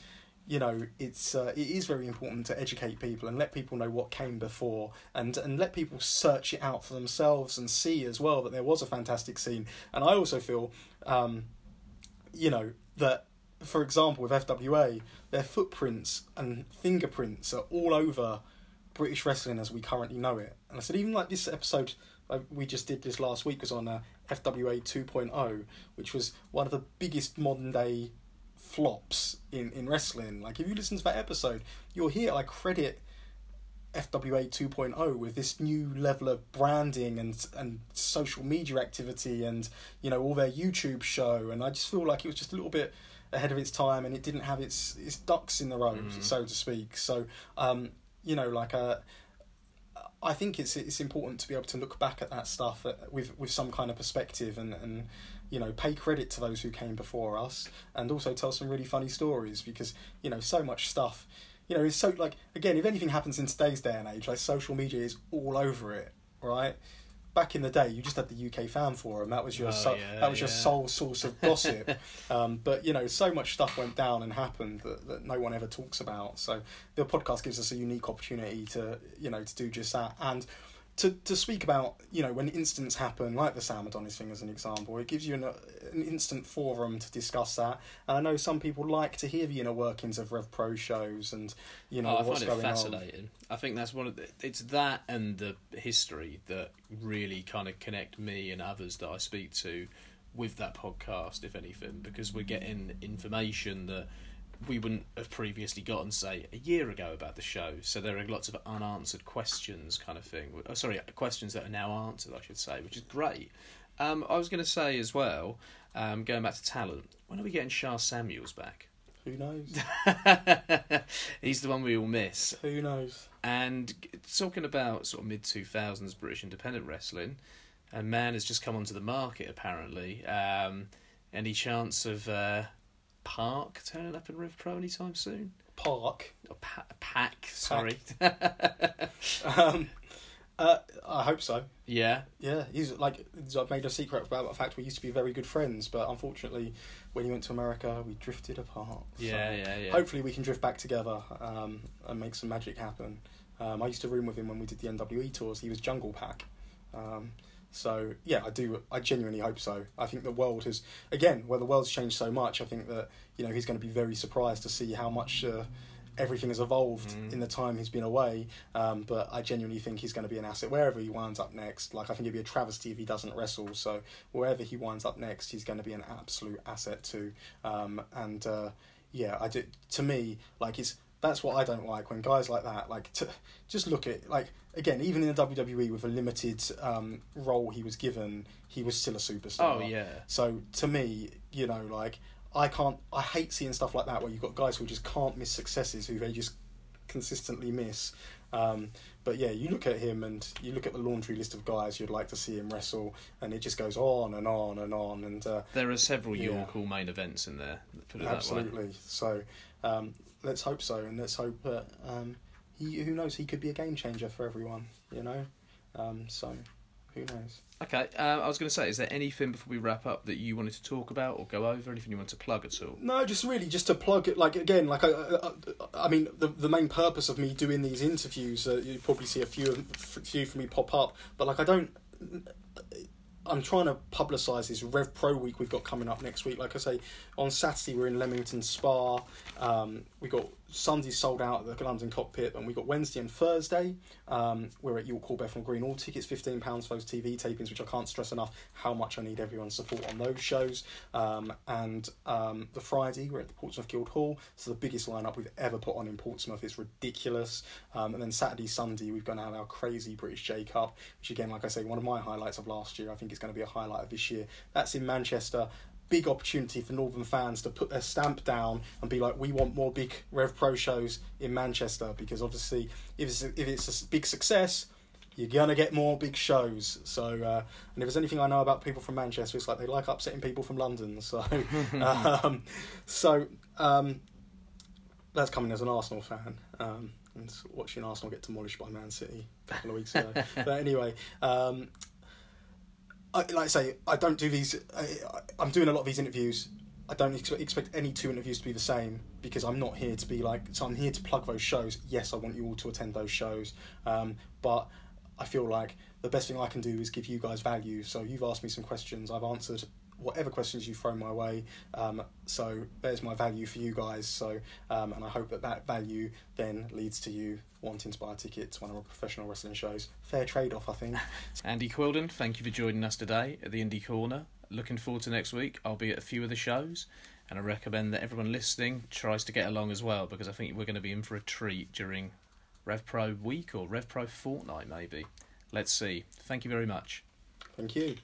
you know, it's uh, it is very important to educate people and let people know what came before, and and let people search it out for themselves and see as well that there was a fantastic scene. And I also feel, um, you know, that for example with FWA, their footprints and fingerprints are all over British wrestling as we currently know it. And I said even like this episode we just did this last week was on uh, FWA 2.0, which was one of the biggest modern day flops in, in wrestling. Like if you listen to that episode, you'll hear I credit FWA 2.0 with this new level of branding and and social media activity and you know all their YouTube show and I just feel like it was just a little bit ahead of its time and it didn't have its its ducks in the row
Mhm.
so to speak so um you know like uh I think it's it's important to be able to look back at that stuff uh, with with some kind of perspective and and you know pay credit to those who came before us and also tell some really funny stories because you know so much stuff you know it's so like again if anything happens in today's day and age like social media is all over it right? Back in the day you just had the UK fan forum. That was your
Oh,
so,
yeah,
that was your sole source of gossip. Um, but you know so much stuff went down and happened that, that no one ever talks about. So the podcast gives us a unique opportunity to you know to do just that. And to to speak about you know when incidents happen like the Sam Adonis thing as an example it gives you an, uh, an instant forum to discuss that and I know some people like to hear the inner workings of Rev Pro shows and you know
Oh, I
what's
find it
going on
fascinating. I think that's one of the. It's that and the history that really kind of connect me and others that I speak to with that podcast, if anything, because we're getting information that we wouldn't have previously gotten, say, a year ago about the show. So there are lots of unanswered questions, kind of thing. Oh, sorry, questions that are now answered, I should say, which is great. Um, I was going to say as well, um, going back to talent, when are we getting Sha Samuels back?
who knows
He's the one we all miss.
who knows
And talking about sort of mid two thousands British independent wrestling, a man has just come onto the market apparently. Um, any chance of uh, Park turning up in Rev Pro anytime soon?
Park
Or pa- Pack, sorry.
um, uh, I hope so
yeah.
Yeah, he's like I've made a secret about the fact we used to be very good friends, but unfortunately, when he went to America, we drifted apart. So
Yeah, yeah, yeah.
Hopefully, we can drift back together um, and make some magic happen. Um, I used to room with him when we did the NWE tours. He was Jungle Pack. Um, so yeah, I do. I genuinely hope so. I think the world has again, where the world's changed so much. I think that you know he's going to be very surprised to see how much uh, everything has evolved
Mm.
in the time he's been away. Um, but I genuinely think he's going to be an asset wherever he winds up next. Like I think it'd be a travesty if he doesn't wrestle. So wherever he winds up next, he's going to be an absolute asset too. Um, and uh, yeah, I do. To me, like it's that's what I don't like when guys like that like to just look at like again even in the WWE with a limited um, role he was given, he was still a superstar.
Oh yeah.
So to me, you know, like I can't. I hate seeing stuff like that where you've got guys who just can't miss successes, who they just consistently miss. Um, but yeah, you look at him and you look at the laundry list of guys you'd like to see him wrestle, and it just goes on and on and on. And uh,
There are several
Yeah.
York Hall main events in there. Put it that way.
absolutely, so um, let's hope so, and let's hope that um, he. Who knows? He could be a game changer for everyone. You know, um, so who knows?
Okay, uh, I was going to say, is there anything before we wrap up that you wanted to talk about or go over? Anything you want to plug at all?
No, just really just to plug it. Like again, like I, I, I mean, the the main purpose of me doing these interviews, uh, you probably see a few of, few for me pop up, but like I don't. I'm trying to publicise this Rev Pro week we've got coming up next week. Like I say, on Saturday we're in Leamington Spa. Um, we got Sunday sold out at the London Cockpit, and we got Wednesday and Thursday. Um, we're at York Hall, Bethnal Green. All tickets fifteen pounds for those TV tapings, which I can't stress enough how much I need everyone's support on those shows. Um, and um, the Friday we're at the Portsmouth Guild Hall. It's the biggest lineup we've ever put on in Portsmouth. It's ridiculous. Um, and then Saturday, Sunday we've to have our crazy British J Cup, which again, like I say, one of my highlights of last year. I think it's going to be a highlight of this year. That's in Manchester big opportunity for Northern fans to put their stamp down and be like, we want more big Rev Pro shows in Manchester because obviously, if it's if it's a big success, you're gonna get more big shows. So, uh, and if there's anything I know about people from Manchester, it's like they like upsetting people from London. So, um, so um, that's coming as an Arsenal fan. Um, and watching Arsenal get demolished by Man City a couple of weeks ago. but anyway, um, I, like I say, I don't do these. I, I'm doing a lot of these interviews. I don't expect, expect any two interviews to be the same because I'm not here to be like. So I'm here to plug those shows. Yes, I want you all to attend those shows, um, but I feel like the best thing I can do is give you guys value. So you've asked me some questions. I've answered whatever questions you throw my way. Um, so there's my value for you guys. So um, and I hope that that value then leads to you wanting to buy a ticket to one of our professional wrestling shows. Fair trade off, I think.
Andy Quildan, thank you for joining us today at the Indie Corner. Looking forward to next week. I'll be at a few of the shows. And I recommend that everyone listening tries to get along as well because I think we're going to be in for a treat during Rev Pro week or Rev Pro fortnight, maybe. Let's see. Thank you very much.
Thank you.